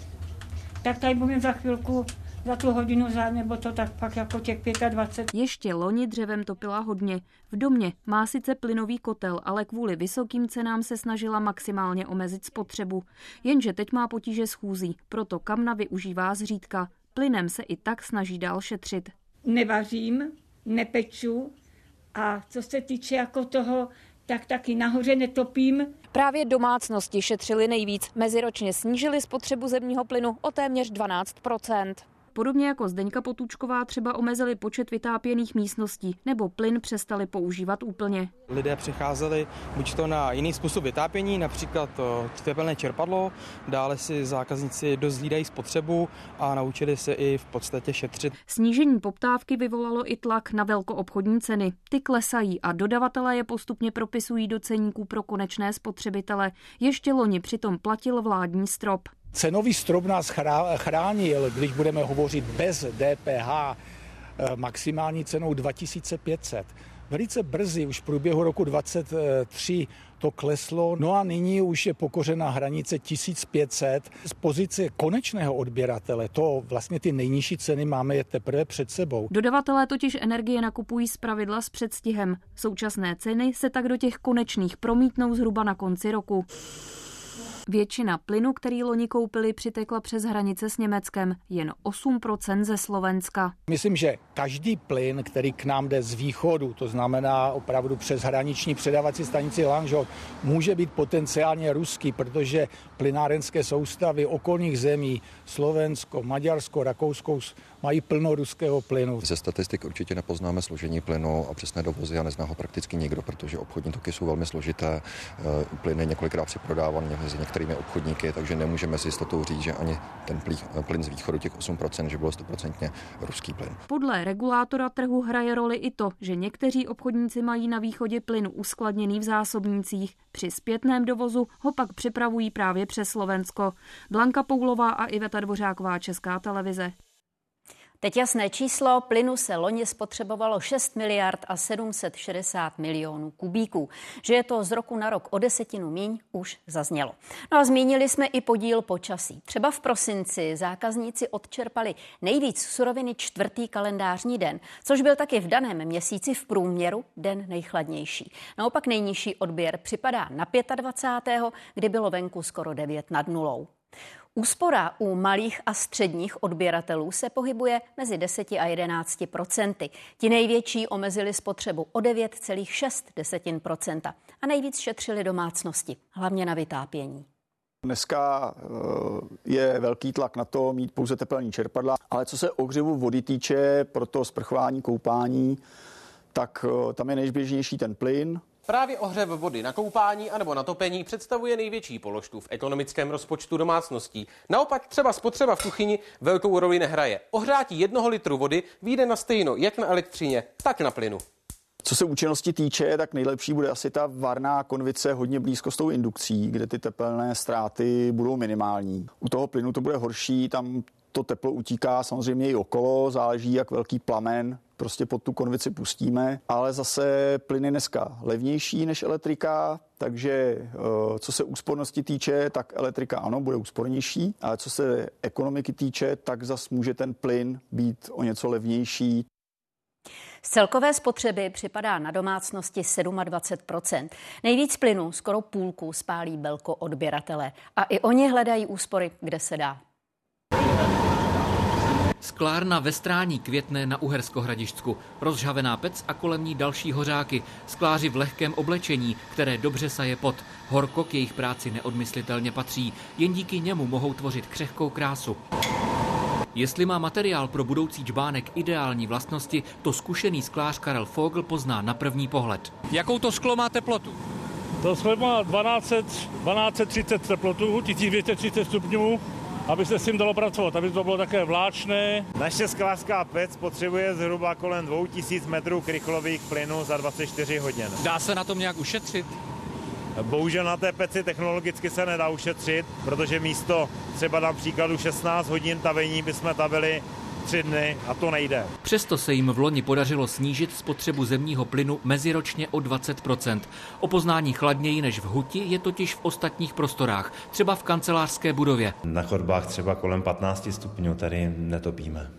Tak tady budeme za chvilku za tu hodinu za, nebo to tak pak jako těch 25. Ještě loni dřevem topila hodně. V domě má sice plynový kotel, ale kvůli vysokým cenám se snažila maximálně omezit spotřebu. Jenže teď má potíže s chůzí, proto kamna využívá zřídka. Plynem se i tak snaží dál šetřit. Nevařím, nepeču a co se týče jako toho, tak taky nahoře netopím. Právě domácnosti šetřili nejvíc. Meziročně snížili spotřebu zemního plynu o téměř 12 podobně jako Zdeňka Potůčková třeba omezili počet vytápěných místností nebo plyn přestali používat úplně. Lidé přecházeli buď to na jiný způsob vytápění, například tepelné čerpadlo, dále si zákazníci dost spotřebu a naučili se i v podstatě šetřit. Snížení poptávky vyvolalo i tlak na velkoobchodní ceny. Ty klesají a dodavatelé je postupně propisují do ceníků pro konečné spotřebitele. Ještě loni přitom platil vládní strop. Cenový strop nás chránil, když budeme hovořit bez DPH, eh, maximální cenou 2500. Velice brzy, už v průběhu roku 2023, to kleslo, no a nyní už je pokořena hranice 1500. Z pozice konečného odběratele to vlastně ty nejnižší ceny máme je teprve před sebou. Dodavatelé totiž energie nakupují z pravidla s předstihem. Současné ceny se tak do těch konečných promítnou zhruba na konci roku. Většina plynu, který loni koupili, přitekla přes hranice s Německem, jen 8% ze Slovenska. Myslím, že každý plyn, který k nám jde z východu, to znamená opravdu přes hraniční předávací stanici Lanžhot, může být potenciálně ruský, protože plynárenské soustavy okolních zemí, Slovensko, Maďarsko, Rakousko, mají plno ruského plynu. Ze statistik určitě nepoznáme složení plynu a přesné dovozy a nezná ho prakticky nikdo, protože obchodní toky jsou velmi složité. Eh, plyn je několikrát přeprodávaný mezi některými obchodníky, takže nemůžeme s jistotou říct, že ani ten plyn z východu těch 8%, že bylo 100% ruský plyn. Podle regulátora trhu hraje roli i to, že někteří obchodníci mají na východě plynu uskladněný v zásobnících. Při zpětném dovozu ho pak připravují právě přes Slovensko. Blanka Poulová a Iveta Dvořáková, Česká televize. Teď jasné číslo, plynu se loni spotřebovalo 6 miliard a 760 milionů kubíků. Že je to z roku na rok o desetinu míň, už zaznělo. No a zmínili jsme i podíl počasí. Třeba v prosinci zákazníci odčerpali nejvíc suroviny čtvrtý kalendářní den, což byl taky v daném měsíci v průměru den nejchladnější. Naopak nejnižší odběr připadá na 25., kdy bylo venku skoro 9 nad nulou. Úspora u malých a středních odběratelů se pohybuje mezi 10 a 11 procenty. Ti největší omezili spotřebu o 9,6% a nejvíc šetřili domácnosti, hlavně na vytápění. Dneska eh, je velký tlak na to mít pouze teplní čerpadla, ale co se ohřevu vody týče, pro to sprchování, koupání, tak eh, tam je nejběžnější ten plyn, Právě ohřev vody na koupání anebo na topení představuje největší položku v ekonomickém rozpočtu domácností. Naopak třeba spotřeba v kuchyni velkou roli nehraje. Ohřátí jednoho litru vody vyjde na stejno jak na elektřině, tak na plynu. Co se účinnosti týče, tak nejlepší bude asi ta varná konvice hodně blízko s tou indukcí, kde ty tepelné ztráty budou minimální. U toho plynu to bude horší, tam to teplo utíká samozřejmě i okolo, záleží jak velký plamen prostě pod tu konvici pustíme, ale zase plyn je dneska levnější než elektrika, takže eh, co se úspornosti týče, tak elektrika ano, bude úspornější, ale co se ekonomiky týče, tak zas může ten plyn být o něco levnější. Z celkové spotřeby připadá na domácnosti 27% Nejvíc plynu, skoro půlku, spálí belko odběratele. A i oni hledají úspory, kde se dá. Sklárna ve Strání květne na Uhersko-Hradišťsku. Rozžhavená pec a kolem ní další hořáky. Skláři v lehkém oblečení, které dobře saje pot. Horko k jejich práci neodmyslitelně patří. Jen díky němu mohou tvořit křehkou krásu. Jestli má materiál pro budoucí čbánek ideální vlastnosti, to zkušený sklář Karel Fogl pozná na první pohled. Jakou to sklo má teplotu? To sklo má 12, 1230 teplotu, 1230 stupňů aby se s tím dalo pracovat, aby to bylo také vláčné. Naše sklářská pec potřebuje zhruba kolem 2000 metrů krychlových plynů za 24 hodin. Dá se na tom nějak ušetřit? Bohužel na té peci technologicky se nedá ušetřit, protože místo třeba na příkladu 16 hodin tavení bychom tavili tři dny a to nejde. Přesto se jim v loni podařilo snížit spotřebu zemního plynu meziročně o 20%. O poznání chladněji než v huti je totiž v ostatních prostorách, třeba v kancelářské budově. Na chodbách třeba kolem 15 stupňů tady netopíme.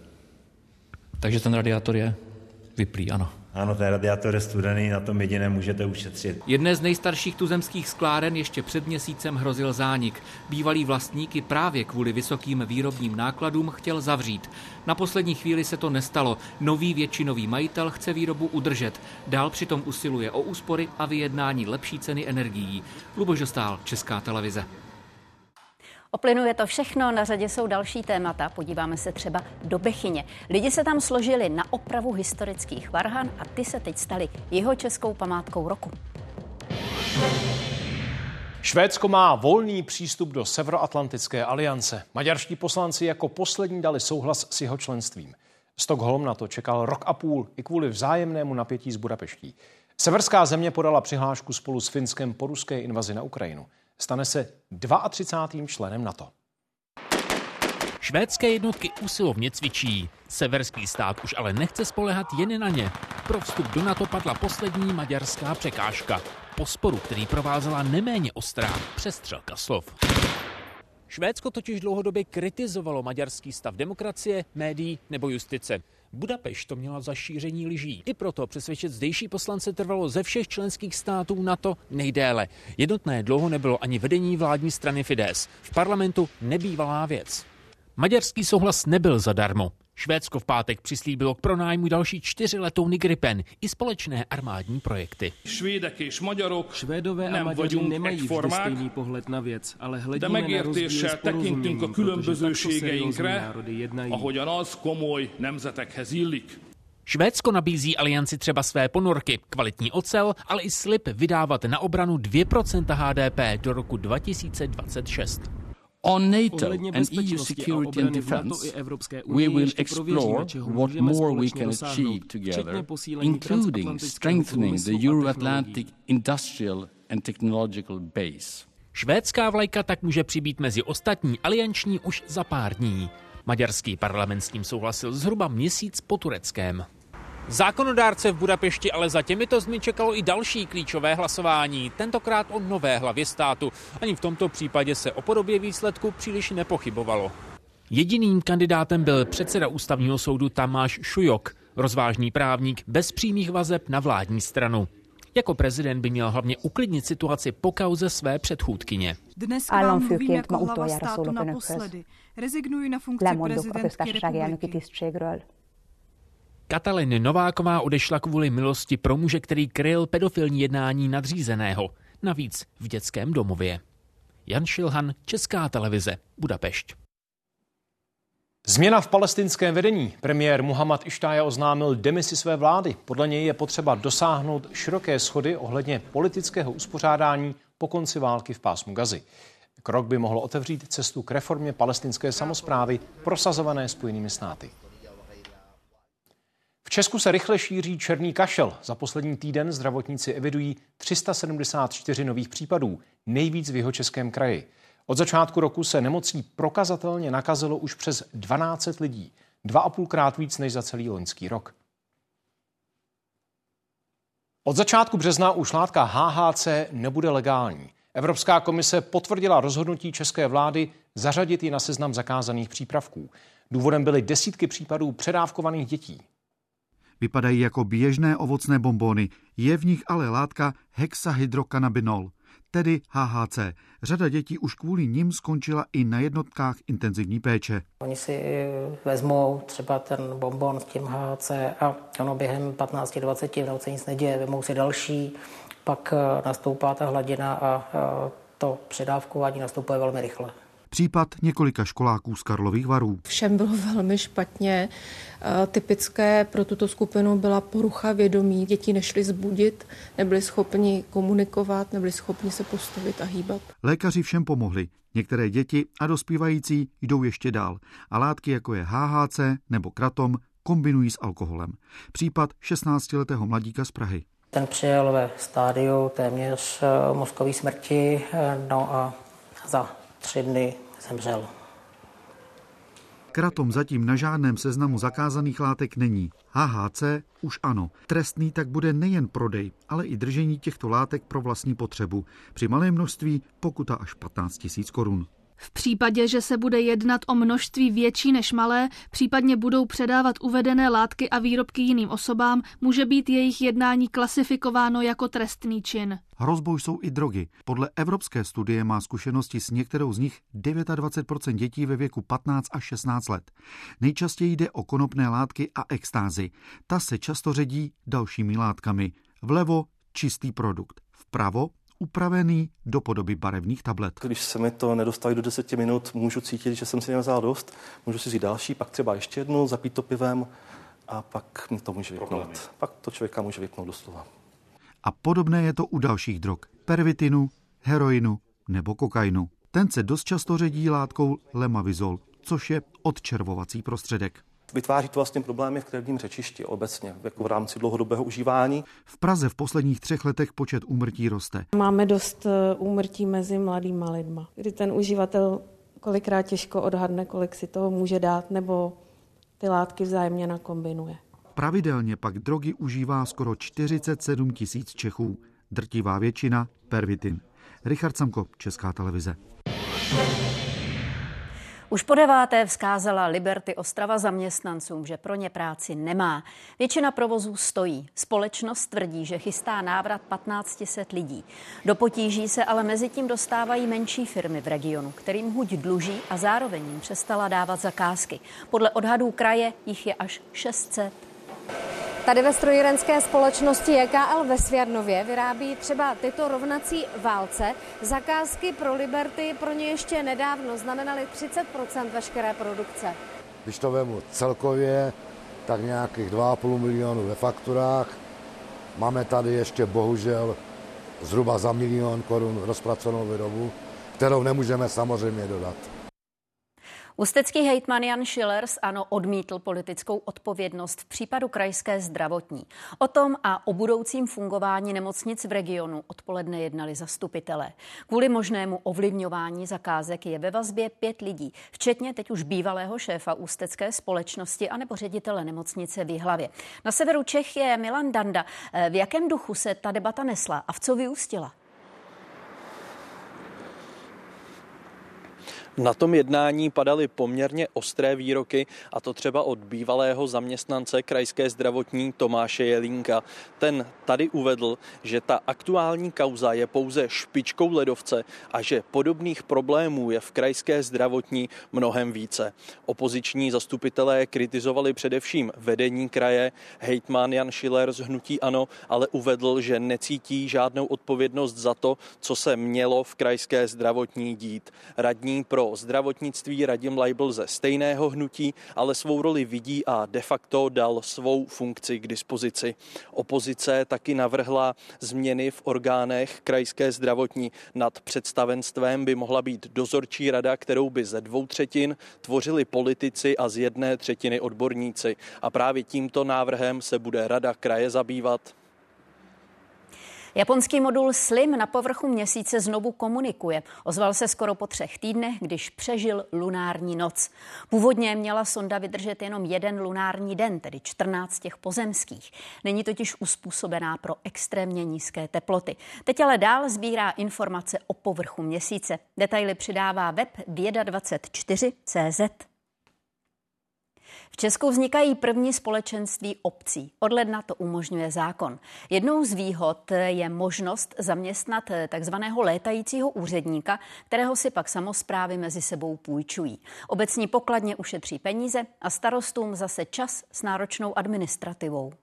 Takže ten radiátor je vyplý, ano. Ano, ten radiátor je studený, na tom jediné můžete ušetřit. Jedné z nejstarších tuzemských skláren ještě před měsícem hrozil zánik. Bývalý vlastníky právě kvůli vysokým výrobním nákladům chtěl zavřít. Na poslední chvíli se to nestalo. Nový většinový majitel chce výrobu udržet. Dál přitom usiluje o úspory a vyjednání lepší ceny energií. Luboš Dostál, Česká televize. O plynu je to všechno, na řadě jsou další témata. Podíváme se třeba do Bechyně. Lidi se tam složili na opravu historických varhan a ty se teď staly jeho českou památkou roku. Švédsko má volný přístup do Severoatlantické aliance. Maďarští poslanci jako poslední dali souhlas s jeho členstvím. Stockholm na to čekal rok a půl i kvůli vzájemnému napětí z Budapeští. Severská země podala přihlášku spolu s Finskem po ruské invazi na Ukrajinu. Stane se 32. členem NATO. Švédské jednotky usilovně cvičí. Severský stát už ale nechce spolehat jen na ně. Pro vstup do NATO padla poslední maďarská překážka. Po sporu, který provázela neméně ostrá přestřelka slov. Švédsko totiž dlouhodobě kritizovalo maďarský stav demokracie, médií nebo justice. Budapešť to měla za šíření lyží. I proto přesvědčit zdejší poslance trvalo ze všech členských států na to nejdéle. Jednotné dlouho nebylo ani vedení vládní strany Fidesz. V parlamentu nebývalá věc. Maďarský souhlas nebyl zadarmo. Švédsko v pátek přislíbilo k pronájmu další čtyři letouny Gripen i společné armádní projekty. Švédové a Maďaři nemají vždy stejný pohled na věc, ale hledíme na rozdíl s porozuměním, protože takto seriózní národy jednají. Švédsko nabízí alianci třeba své ponorky, kvalitní ocel, ale i slib vydávat na obranu 2% HDP do roku 2026. On NATO and EU security and defense, we will explore what more we can achieve together, including strengthening the Euro-Atlantic industrial and technological base. Švédská vlajka tak může přibít mezi ostatní alianční už za pár dní. Maďarský parlament s tím souhlasil zhruba měsíc po tureckém. Zákonodárce v Budapešti ale za těmito zmi čekalo i další klíčové hlasování, tentokrát o nové hlavě státu. Ani v tomto případě se o podobě výsledku příliš nepochybovalo. Jediným kandidátem byl předseda ústavního soudu Tamáš Šujok, rozvážný právník bez přímých vazeb na vládní stranu. Jako prezident by měl hlavně uklidnit situaci po kauze své předchůdkyně. Dnes vám mluvím jako hlava státu naposledy. Rezignuji na funkci prezidentky republiky. Katalin Nováková odešla kvůli milosti pro muže, který kryl pedofilní jednání nadřízeného, navíc v dětském domově. Jan Šilhan, Česká televize, Budapešť. Změna v palestinském vedení. Premiér Muhammad Ištája oznámil demisi své vlády. Podle něj je potřeba dosáhnout široké schody ohledně politického uspořádání po konci války v pásmu Gazy. Krok by mohl otevřít cestu k reformě palestinské samozprávy prosazované Spojenými státy. Česku se rychle šíří černý kašel. Za poslední týden zdravotníci evidují 374 nových případů, nejvíc v jeho českém kraji. Od začátku roku se nemocí prokazatelně nakazilo už přes 12 lidí, dva a půlkrát víc než za celý loňský rok. Od začátku března už látka HHC nebude legální. Evropská komise potvrdila rozhodnutí české vlády zařadit ji na seznam zakázaných přípravků. Důvodem byly desítky případů předávkovaných dětí. Vypadají jako běžné ovocné bombony, je v nich ale látka hexahydrokanabinol, tedy HHC. Řada dětí už kvůli nim skončila i na jednotkách intenzivní péče. Oni si vezmou třeba ten bonbon s tím HHC a ono během 15-20 minut se nic neděje, vezmou si další, pak nastoupá ta hladina a to předávkování nastupuje velmi rychle. Případ několika školáků z Karlových varů. Všem bylo velmi špatně. Typické pro tuto skupinu byla porucha vědomí. Děti nešly zbudit, nebyli schopni komunikovat, nebyli schopni se postavit a hýbat. Lékaři všem pomohli. Některé děti a dospívající jdou ještě dál a látky jako je HHC nebo kratom kombinují s alkoholem. Případ 16-letého mladíka z Prahy. Ten přijel ve stádiu téměř mozkové smrti, no a za tři dny zemřel. Kratom zatím na žádném seznamu zakázaných látek není. HHC už ano. Trestný tak bude nejen prodej, ale i držení těchto látek pro vlastní potřebu. Při malém množství pokuta až 15 000 korun. V případě, že se bude jednat o množství větší než malé, případně budou předávat uvedené látky a výrobky jiným osobám, může být jejich jednání klasifikováno jako trestný čin. Hrozbou jsou i drogy. Podle evropské studie má zkušenosti s některou z nich 29% dětí ve věku 15 až 16 let. Nejčastěji jde o konopné látky a extázy. Ta se často ředí dalšími látkami. Vlevo čistý produkt, vpravo upravený do podoby barevných tablet. Když se mi to nedostaví do 10 minut, můžu cítit, že jsem si nevzal dost, můžu si říct další, pak třeba ještě jednu, zapít to pivem a pak mi to může vypnout. Problémy. Pak to člověka může vypnout doslova. A podobné je to u dalších drog. Pervitinu, heroinu nebo kokainu. Ten se dost často ředí látkou lemavizol, což je odčervovací prostředek. Vytváří to vlastně problémy v krevním řečišti obecně, jako v rámci dlouhodobého užívání. V Praze v posledních třech letech počet úmrtí roste. Máme dost eh, úmrtí mezi mladýma lidma, kdy ten uživatel kolikrát těžko odhadne, kolik si toho může dát, nebo ty látky vzájemně nakombinuje. Pravidelně pak drogy užívá skoro 47 tisíc Čechů. Drtivá většina pervitin. Richard Samko, Česká televize. Už po deváté vzkázala Liberty Ostrava zaměstnancům, že pro ně práci nemá. Většina provozů stojí. Společnost tvrdí, že chystá návrat 1500 lidí. Do potíží se ale mezi tím dostávají menší firmy v regionu, kterým huď dluží a zároveň jim přestala dávat zakázky. Podle odhadů kraje jich je až 600. Tady ve strojírenské společnosti JKL ve Svěrnově vyrábí třeba tyto rovnací válce. Zakázky pro Liberty pro ně ještě nedávno znamenaly 30% veškeré produkce. Když to vemu celkově, tak nějakých 2,5 milionu ve fakturách. Máme tady ještě bohužel zhruba za milion korun rozpracovanou výrobu, kterou nemůžeme samozřejmě dodat. Ústecký hejtman Jan Schiller z ANO odmítl politickou odpovědnost v případu krajské zdravotní. O tom a o budoucím fungování nemocnic v regionu odpoledne jednali zastupitelé. Kvůli možnému ovlivňování zakázek je ve vazbě pět lidí, včetně teď už bývalého šéfa ústecké společnosti anebo ředitele nemocnice v Jihlavě. Na severu Čech je Milan Danda. V jakém duchu se ta debata nesla a v co vyústila? Na tom jednání padaly poměrně ostré výroky, a to třeba od bývalého zaměstnance krajské zdravotní Tomáše Jelínka. Ten tady uvedl, že ta aktuální kauza je pouze špičkou ledovce a že podobných problémů je v krajské zdravotní mnohem více. Opoziční zastupitelé kritizovali především vedení kraje. Hejtman Jan Schiller z Hnutí Ano ale uvedl, že necítí žádnou odpovědnost za to, co se mělo v krajské zdravotní dít. Radní pro zdravotnictví Radim Leibl ze stejného hnutí, ale svou roli vidí a de facto dal svou funkci k dispozici. Opozice taky navrhla změny v orgánech krajské zdravotní. Nad představenstvem by mohla být dozorčí rada, kterou by ze dvou třetin tvořili politici a z jedné třetiny odborníci. A právě tímto návrhem se bude rada kraje zabývat. Japonský modul Slim na povrchu měsíce znovu komunikuje. Ozval se skoro po třech týdnech, když přežil lunární noc. Původně měla sonda vydržet jenom jeden lunární den, tedy 14 těch pozemských. Není totiž uspůsobená pro extrémně nízké teploty. Teď ale dál sbírá informace o povrchu měsíce. Detaily přidává web Věda24.cz. V Česku vznikají první společenství obcí. Od ledna to umožňuje zákon. Jednou z výhod je možnost zaměstnat takzvaného létajícího úředníka, kterého si pak samozprávy mezi sebou půjčují. Obecní pokladně ušetří peníze a starostům zase čas s náročnou administrativou.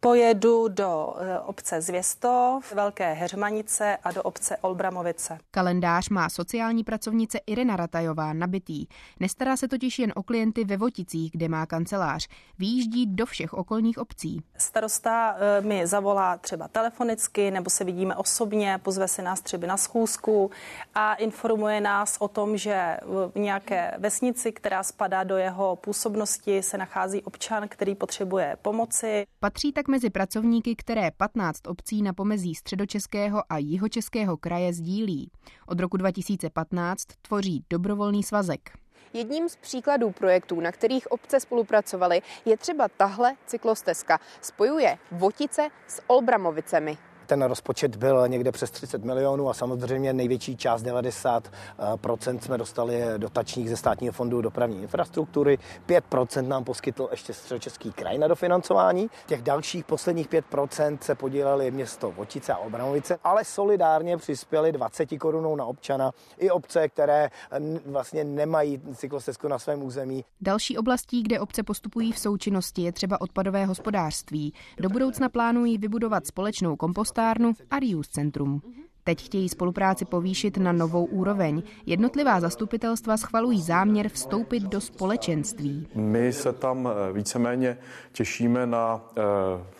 Pojedu do eh, obce Zvěstov, Velké Heřmanice a do obce Olbramovice. Kalendář má sociální pracovnice Irena Ratajová nabitý. Nestará se totiž jen o klienty ve Voticích, kde má kancelář. Výjíždí do všech okolních obcí. Starosta eh, mi zavolá třeba telefonicky, nebo se vidíme osobně, pozve si nás třeba na schůzku a informuje nás o tom, že v nějaké vesnici, která spadá do jeho působnosti, se nachází občan, který potřebuje pomoci. Patří tak mezi pracovníky, které 15 obcí na pomezí středočeského a jihočeského kraje sdílí. Od roku 2015 tvoří dobrovolný svazek. Jedním z příkladů projektů, na kterých obce spolupracovaly, je třeba tahle cyklostezka. Spojuje Votice s Olbramovicemi. Ten rozpočet byl někde přes 30 milionů a samozřejmě největší část, 90% jsme dostali dotačních ze státního fondu dopravní infrastruktury. 5% nám poskytl ještě středočeský kraj na dofinancování. Těch dalších posledních 5% se podíleli město Votice a Obramovice, ale solidárně přispěli 20 korunou na občana i obce, které vlastně nemají cyklostezku na svém území. Další oblastí, kde obce postupují v součinnosti, je třeba odpadové hospodářství. Do budoucna plánují vybudovat společnou kompost kompostárnu a Rius Centrum. Teď chtějí spolupráci povýšit na novou úroveň. Jednotlivá zastupitelstva schvalují záměr vstoupit do společenství. My se tam eh, víceméně těšíme na eh,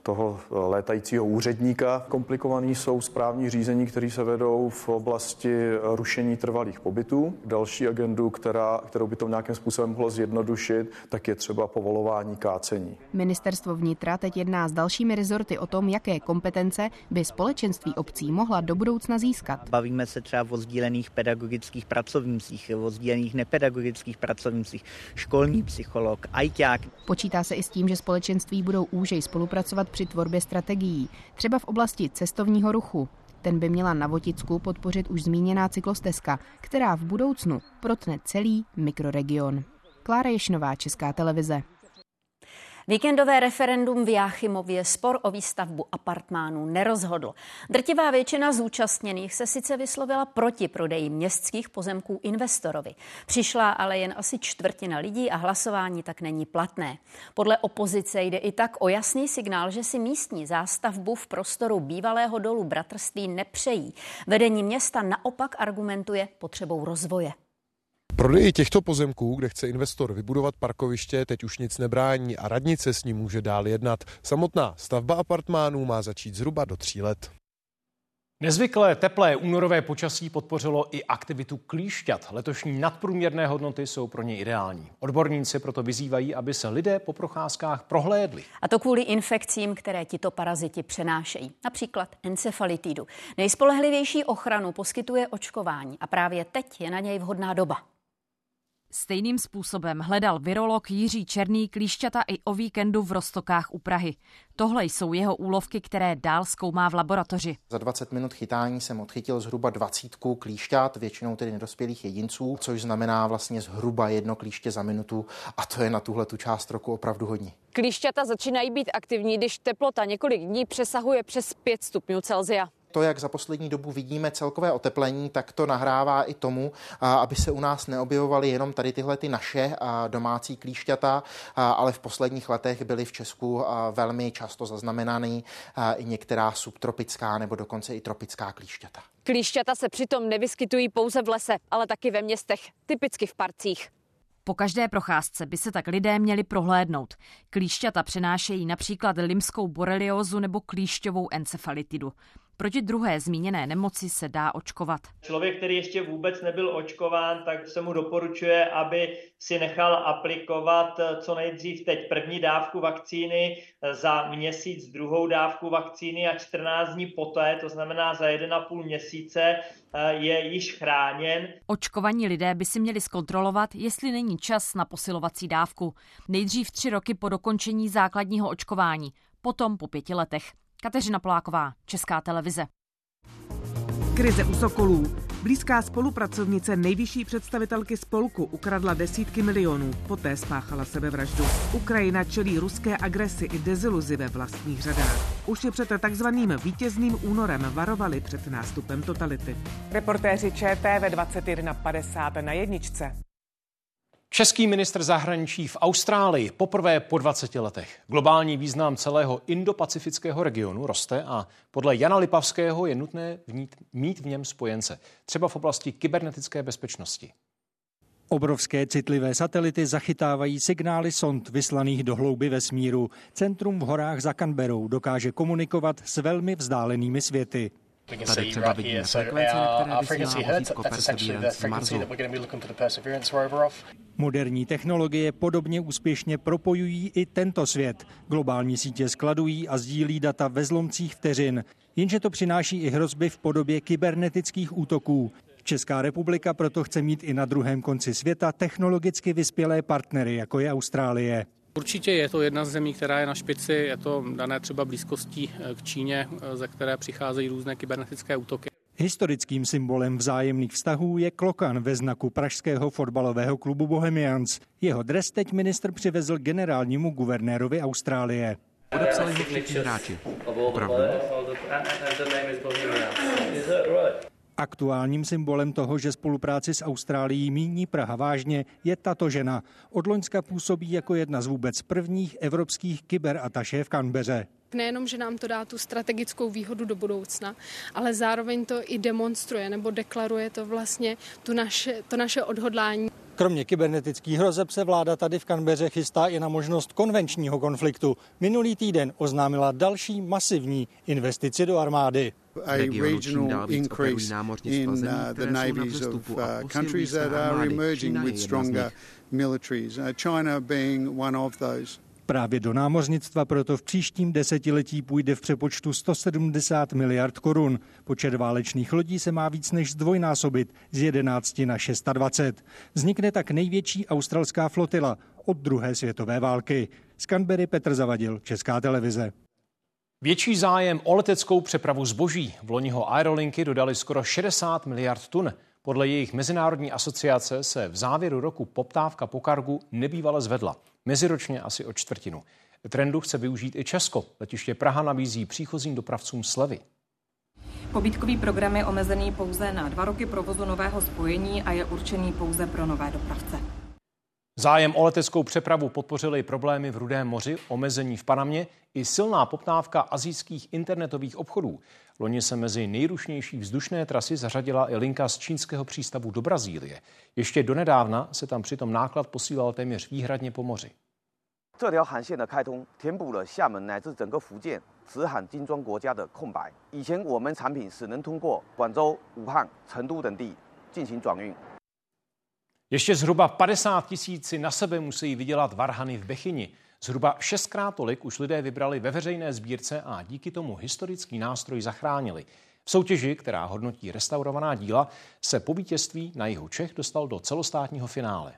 toho létajícího úředníka. Komplikovaný jsou správní řízení, které se vedou v oblasti rušení trvalých pobytů. Další agendu, která, kterou by to nějakým způsobem mohlo zjednodušit, tak je třeba povolování kácení. Ministerstvo vnitra teď jedná s dalšími rezorty o tom, jaké kompetence by společenství obcí mohla do budoucna získat. Bavíme se třeba o sdílených pedagogických pracovnících, o sdílených nepedagogických pracovnících, školní psycholog, ajťák. Počítá se i s tím, že společenství budou úžej spolupracovat při tvorbě strategií, třeba v oblasti cestovního ruchu. Ten by měla na Voticku podpořit už zmíněná cyklostezka, která v budoucnu protne celý mikroregion. Klára Ješnová, Česká televize. Víkendové referendum v Jáchymově spor o výstavbu apartmánů nerozhodl. Drtivá většina zúčastněných se sice vyslovila proti prodeji městských pozemků investorovi. Přišla ale jen asi čtvrtina lidí a hlasování tak není platné. Podle opozice jde i tak o jasný signál, že si místní zástavbu v prostoru bývalého dolu bratrství nepřejí. Vedení města naopak argumentuje potřebou rozvoje. Prodeji těchto pozemků, kde chce investor vybudovat parkoviště, teď už nic nebrání a radnice s ním může dál jednat. Samotná stavba apartmánů má začít zhruba do tří let. Nezvyklé teplé únorové počasí podpořilo i aktivitu klíšťat. Letošní nadprůměrné hodnoty jsou pro ně ideální. Odborníci proto vyzývají, aby se lidé po procházkách prohlédli. A to kvůli infekcím, které tito paraziti přenášejí. Například encefalitidu. Nejspolehlivější ochranu poskytuje očkování a právě teď je na něj vhodná doba. Stejným způsobem hledal virolog Jiří Černý klíšťata i o víkendu v Rostokách u Prahy. Tohle jsou jeho úlovky, které dál zkoumá v laboratoři. Za 20 minut chytání jsem odchytil zhruba 20 klíšťat, většinou tedy nedospělých jedinců, což znamená vlastně zhruba jedno klíště za minutu a to je na tuhle tu část roku opravdu hodně. Klíšťata začínají být aktivní, když teplota několik dní přesahuje přes 5 stupňů Celzia to, jak za poslední dobu vidíme celkové oteplení, tak to nahrává i tomu, aby se u nás neobjevovaly jenom tady tyhle ty naše domácí klíšťata, ale v posledních letech byly v Česku velmi často zaznamenány i některá subtropická nebo dokonce i tropická klíšťata. Klíšťata se přitom nevyskytují pouze v lese, ale taky ve městech, typicky v parcích. Po každé procházce by se tak lidé měli prohlédnout. Klíšťata přenášejí například limskou boreliózu nebo klíšťovou encefalitidu. Proti druhé zmíněné nemoci se dá očkovat. Člověk, který ještě vůbec nebyl očkován, tak se mu doporučuje, aby si nechal aplikovat co nejdřív teď první dávku vakcíny, za měsíc druhou dávku vakcíny a 14 dní poté, to znamená za 1,5 měsíce, je již chráněn. Očkovaní lidé by si měli zkontrolovat, jestli není čas na posilovací dávku. Nejdřív tři roky po dokončení základního očkování, potom po pěti letech. Kateřina Poláková, Česká televize. Krize u Sokolů. Blízká spolupracovnice nejvyšší představitelky spolku ukradla desítky milionů, poté spáchala sebevraždu. Ukrajina čelí ruské agresi i deziluzi ve vlastních řadách. Už je před takzvaným vítězným únorem varovali před nástupem totality. Reportéři ČTV 2150 na jedničce. Český ministr zahraničí v Austrálii poprvé po 20 letech. Globální význam celého indopacifického regionu roste a podle Jana Lipavského je nutné vnít, mít v něm spojence, třeba v oblasti kybernetické bezpečnosti. Obrovské citlivé satelity zachytávají signály sond vyslaných do hlouby vesmíru. Centrum v horách za Canberou dokáže komunikovat s velmi vzdálenými světy. Tady třeba vidíme frekvence, na které vysílá vozítko Perseverance z Marsu. Moderní technologie podobně úspěšně propojují i tento svět. Globální sítě skladují a sdílí data ve zlomcích vteřin. Jenže to přináší i hrozby v podobě kybernetických útoků. Česká republika proto chce mít i na druhém konci světa technologicky vyspělé partnery, jako je Austrálie. Určitě je to jedna z zemí, která je na špici, je to dané třeba blízkostí eh, k Číně, eh, ze které přicházejí různé kybernetické útoky. Historickým symbolem vzájemných vztahů je klokan ve znaku pražského fotbalového klubu Bohemians. Jeho dres teď ministr přivezl generálnímu guvernérovi Austrálie. Podepsali ho všichni hráči. Opravdu? Aktuálním symbolem toho, že spolupráci s Austrálií míní Praha vážně, je tato žena. Od Loňska působí jako jedna z vůbec prvních evropských kyberataše v Canbeře. tak nejenom, že nám to dá tu strategickou výhodu do budoucna, ale zároveň to i demonstruje nebo deklaruje to vlastně tu naše, to naše odhodlání. Kromě kybernetických hrozeb se vláda tady v Kanbeře chystá i na možnost konvenčního konfliktu. Minulý týden oznámila další masivní investici do armády. A regional increase in uh, the navies of uh, countries that are emerging with stronger militaries, uh, China being one of those. Právě do námořnictva proto v příštím desetiletí půjde v přepočtu 170 miliard korun. Počet válečných lodí se má víc než zdvojnásobit z 11 na 620. Vznikne tak největší australská flotila od druhé světové války. Z Canberry Petr Zavadil, Česká televize. Větší zájem o leteckou přepravu zboží. V loniho aerolinky dodali skoro 60 miliard tun. Podle jejich mezinárodní asociace se v závěru roku poptávka po kargu nebývale zvedla. Meziročně asi o čtvrtinu. Trendu chce využít i Česko. Letiště Praha nabízí příchozím dopravcům slevy. Pobítkový program je omezený pouze na dva roky provozu nového spojení a je určený pouze pro nové dopravce. Zájem o leteckou přepravu podpořily problémy v Rudém moři, omezení v Panamě i silná poptávka azijských internetových obchodů. Loni se mezi nejrušnější vzdušné trasy zařadila i linka z čínského přístavu do Brazílie. Ještě donedávna se tam přitom náklad posílal téměř výhradně po moři. 这条航线的开通，填补了厦门乃至整个福建直航金砖国家的空白。以前我们产品只能通过广州、武汉、成都等地进行转运。 ještě zhruba 50 tisíc si na sebe musí vydělat varhany v Bechyni. Zhruba šestkrát tolik už lidé vybrali ve veřejné sbírce a díky tomu historický nástroj zachránili. V soutěži, která hodnotí restaurovaná díla, se po vítězství na jihu Čech dostal do celostátního finále.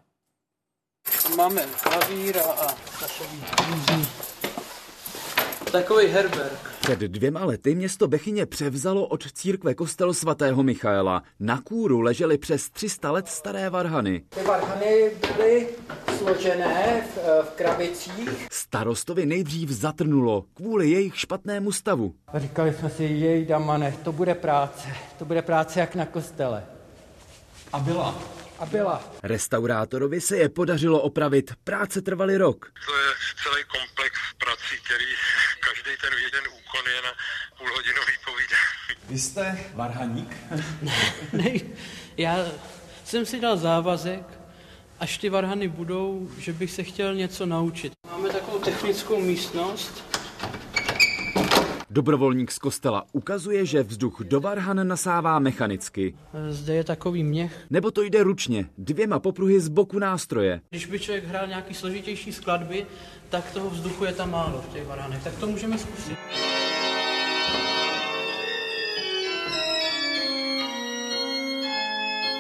Máme klavír a takový Takový Herberg. Před dvěma lety město Bechyně převzalo od církve kostel svatého Michaela. Na kůru ležely přes 300 let staré varhany. Ty varhany byly složené v, v krabicích. Starostovi nejdřív zatrnulo kvůli jejich špatnému stavu. Říkali jsme si, jej damane, to bude práce. To bude práce jak na kostele. A byla. A byla. Restaurátorovi se je podařilo opravit. Práce trvaly rok. To je celý komplex prací, který ten jeden úkon je na půlhodinový povídání. Vy jste varhaník? ne, já jsem si dal závazek, až ty varhany budou, že bych se chtěl něco naučit. Máme takovou technickou místnost. Dobrovolník z kostela ukazuje, že vzduch do varhan nasává mechanicky. Zde je takový měch. Nebo to jde ručně, dvěma popruhy z boku nástroje. Když by člověk hrál nějaký složitější skladby, tak toho vzduchu je tam málo v těch varhanech. Tak to můžeme zkusit.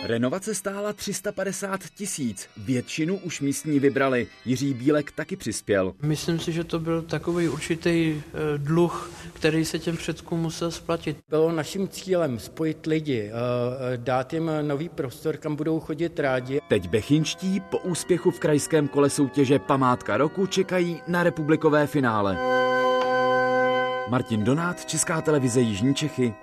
Renovace stála 350 tisíc. Většinu už místní vybrali. Jiří Bílek taky přispěl. Myslím si, že to byl takový určitý dluh, který se těm předkům musel splatit. Bylo naším cílem spojit lidi, dát jim nový prostor, kam budou chodit rádi. Teď Bechinští po úspěchu v krajském kole soutěže Památka roku čekají na republikové finále. Martin Donát, Česká televize Jižní Čechy.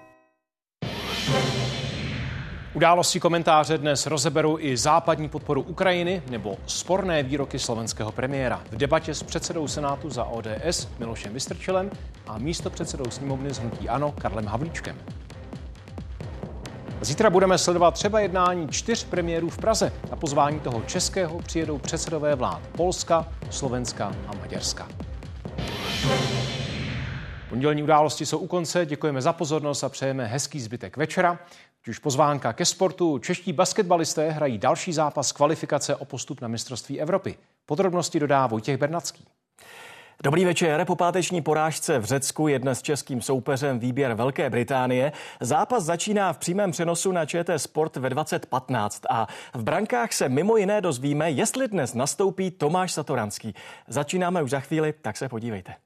Události komentáře dnes rozeberou i západní podporu Ukrajiny nebo sporné výroky slovenského premiéra v debatě s předsedou Senátu za ODS Milošem Vystrčelem a místo předsedou sněmovny z Hnutí Ano Karlem Havlíčkem. Zítra budeme sledovat třeba jednání čtyř premiérů v Praze. Na pozvání toho českého přijedou předsedové vlád Polska, Slovenska a Maďarska. Pondělní události jsou u konce, děkujeme za pozornost a přejeme hezký zbytek večera. Už pozvánka ke sportu, čeští basketbalisté hrají další zápas kvalifikace o postup na mistrovství Evropy. Podrobnosti dodá Vojtěch Bernacký. Dobrý večer. Po páteční porážce v Řecku je dnes českým soupeřem výběr Velké Británie. Zápas začíná v přímém přenosu na ČT Sport ve 2015 a v brankách se mimo jiné dozvíme, jestli dnes nastoupí Tomáš Satoranský. Začínáme už za chvíli, tak se podívejte.